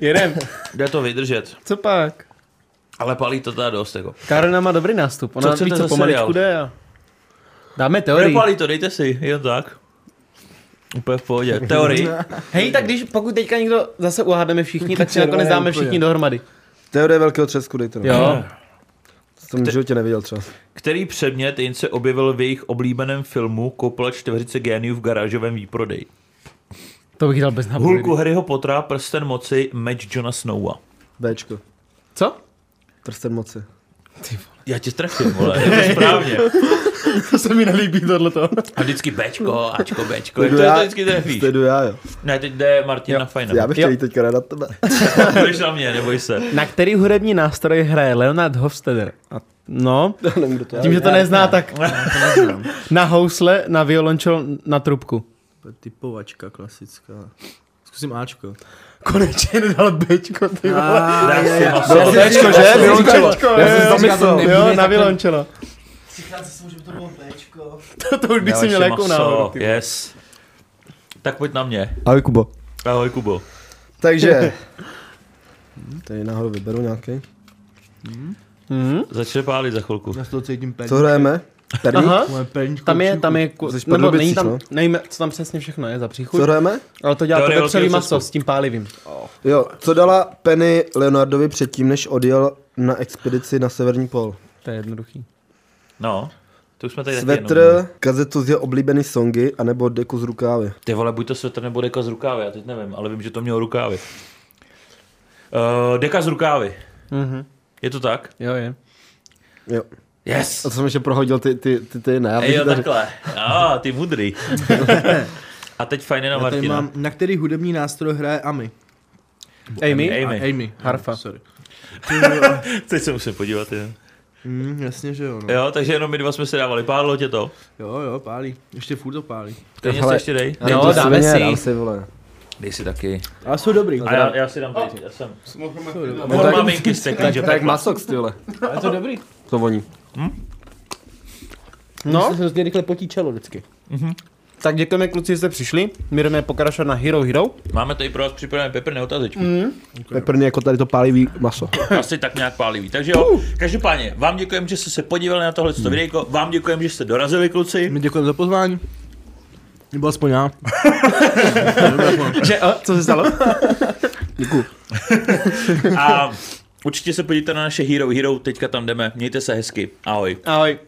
Jedem. Jde to vydržet. Co pak? Ale palí to teda dost, jako. Karolina má dobrý nástup. Ona Co chcete co za pomaličku seriál? jde a... Dáme teorii. Nepálí to, dejte si, jen tak. Úplně v pohodě. Teorii. Hej, tak když pokud teďka někdo zase uhádneme všichni, tak si nakonec dáme všichni dohromady. Teorie velkého třesku, dejte. no. Jo. To jsem v životě neviděl třeba. Který předmět jen se objevil v jejich oblíbeném filmu Koupila čtveřice géniů v garážovém výprodeji? To bych dal bez nápovědy. Hulku Harryho Pottera, Prsten moci, meč Johna Snowa. Bčko. Co? Prsten moci. Já tě trefím, vole, je to správně. To se mi nelíbí tohleto. A vždycky Bčko, Ačko, Bčko, Jdu to, já- to vždycky trefíš. To jdu já, jo. Ne, teď jde Martin Jo. na fajn. Já bych chtěl jít teďka rád na tebe. Budeš na mě, neboj se. Na který hudební nástroj hraje Leonard Hofstadter? A no, Nevím, to tím, že to nezná, tak na housle, na violončel, na trubku. To je typovačka klasická. Zkusím Ačko. Konečně nedal Bčko, ty vole. Dám si Bylo maso. to Bčko, že? Violončelo. Já jsem si to myslel. Jo, na violončelo. Říkáte si, že to bylo Bčko. To, to už bych si měl ty vole. Yes. Tak pojď na mě. Ahoj, Kubo. Ahoj, Kubo. Takže... Tady náhodou vyberu nějaký. Mhm. Začne pálit za chvilku. Já toho cítím. Co hrajeme? Perník? Aha, Moje perníčko tam je, tam je, ku- nebo Pardubicích, není tam, no? nevíme, co tam přesně všechno je za příchuť, Co hrajeme? ale to dělá to maso s tím pálivým. Jo, co dala Penny Leonardovi předtím, než odjel na expedici na severní pol? To je jednoduchý. No, to už jsme tady. Svetr, kazetu z jeho oblíbený songy, anebo deku z rukávy. Ty vole, buď to svetr nebo deka z rukávy, já teď nevím, ale vím, že to mělo rukávy. Uh, deka z rukávy. Mhm. Je to tak? Jo, je. Jo. Yes! A to jsem ještě prohodil ty, ty, ty, ty ne. Ej, jo, tady- takhle. A, ty mudrý. A teď fajně na Martina. mám, na který hudební nástroj hraje Ami. Amy? Amy. A, Amy. Harfa. Sorry. Teď se musím podívat, jo. Mm, jasně, že jo. No. Jo, takže jenom my dva jsme se dávali. Pádlo tě to. Jo, jo, pálí. Ještě furt to pálí. Se Hele, ještě dej. Jo, Je to dáme si. dám si, vole. Dej si taky. Ale jsou dobrý. A já, já si dám tady, já jsem. No, Mohl maminky z takže To je jak masox, ty vole. Ale to dobrý. To voní. No, Se hrozně rychle potí čelo vždycky. tak děkujeme kluci, že jste přišli. My jdeme pokračovat na Hero Hero. Máme tady pro vás připravené peprné otazečky. Peprně jako tady to pálivý maso. Asi tak nějak pálivý. Takže jo, každopádně, vám děkujeme, že jste se podívali na tohle hmm. videjko, vám děkujeme, že jste dorazili, kluci. My děkujeme za pozvání. Nebo aspoň já. Že, a, co se stalo? A určitě se podívejte na naše Hero Hero, teďka tam jdeme. Mějte se hezky. Ahoj. Ahoj.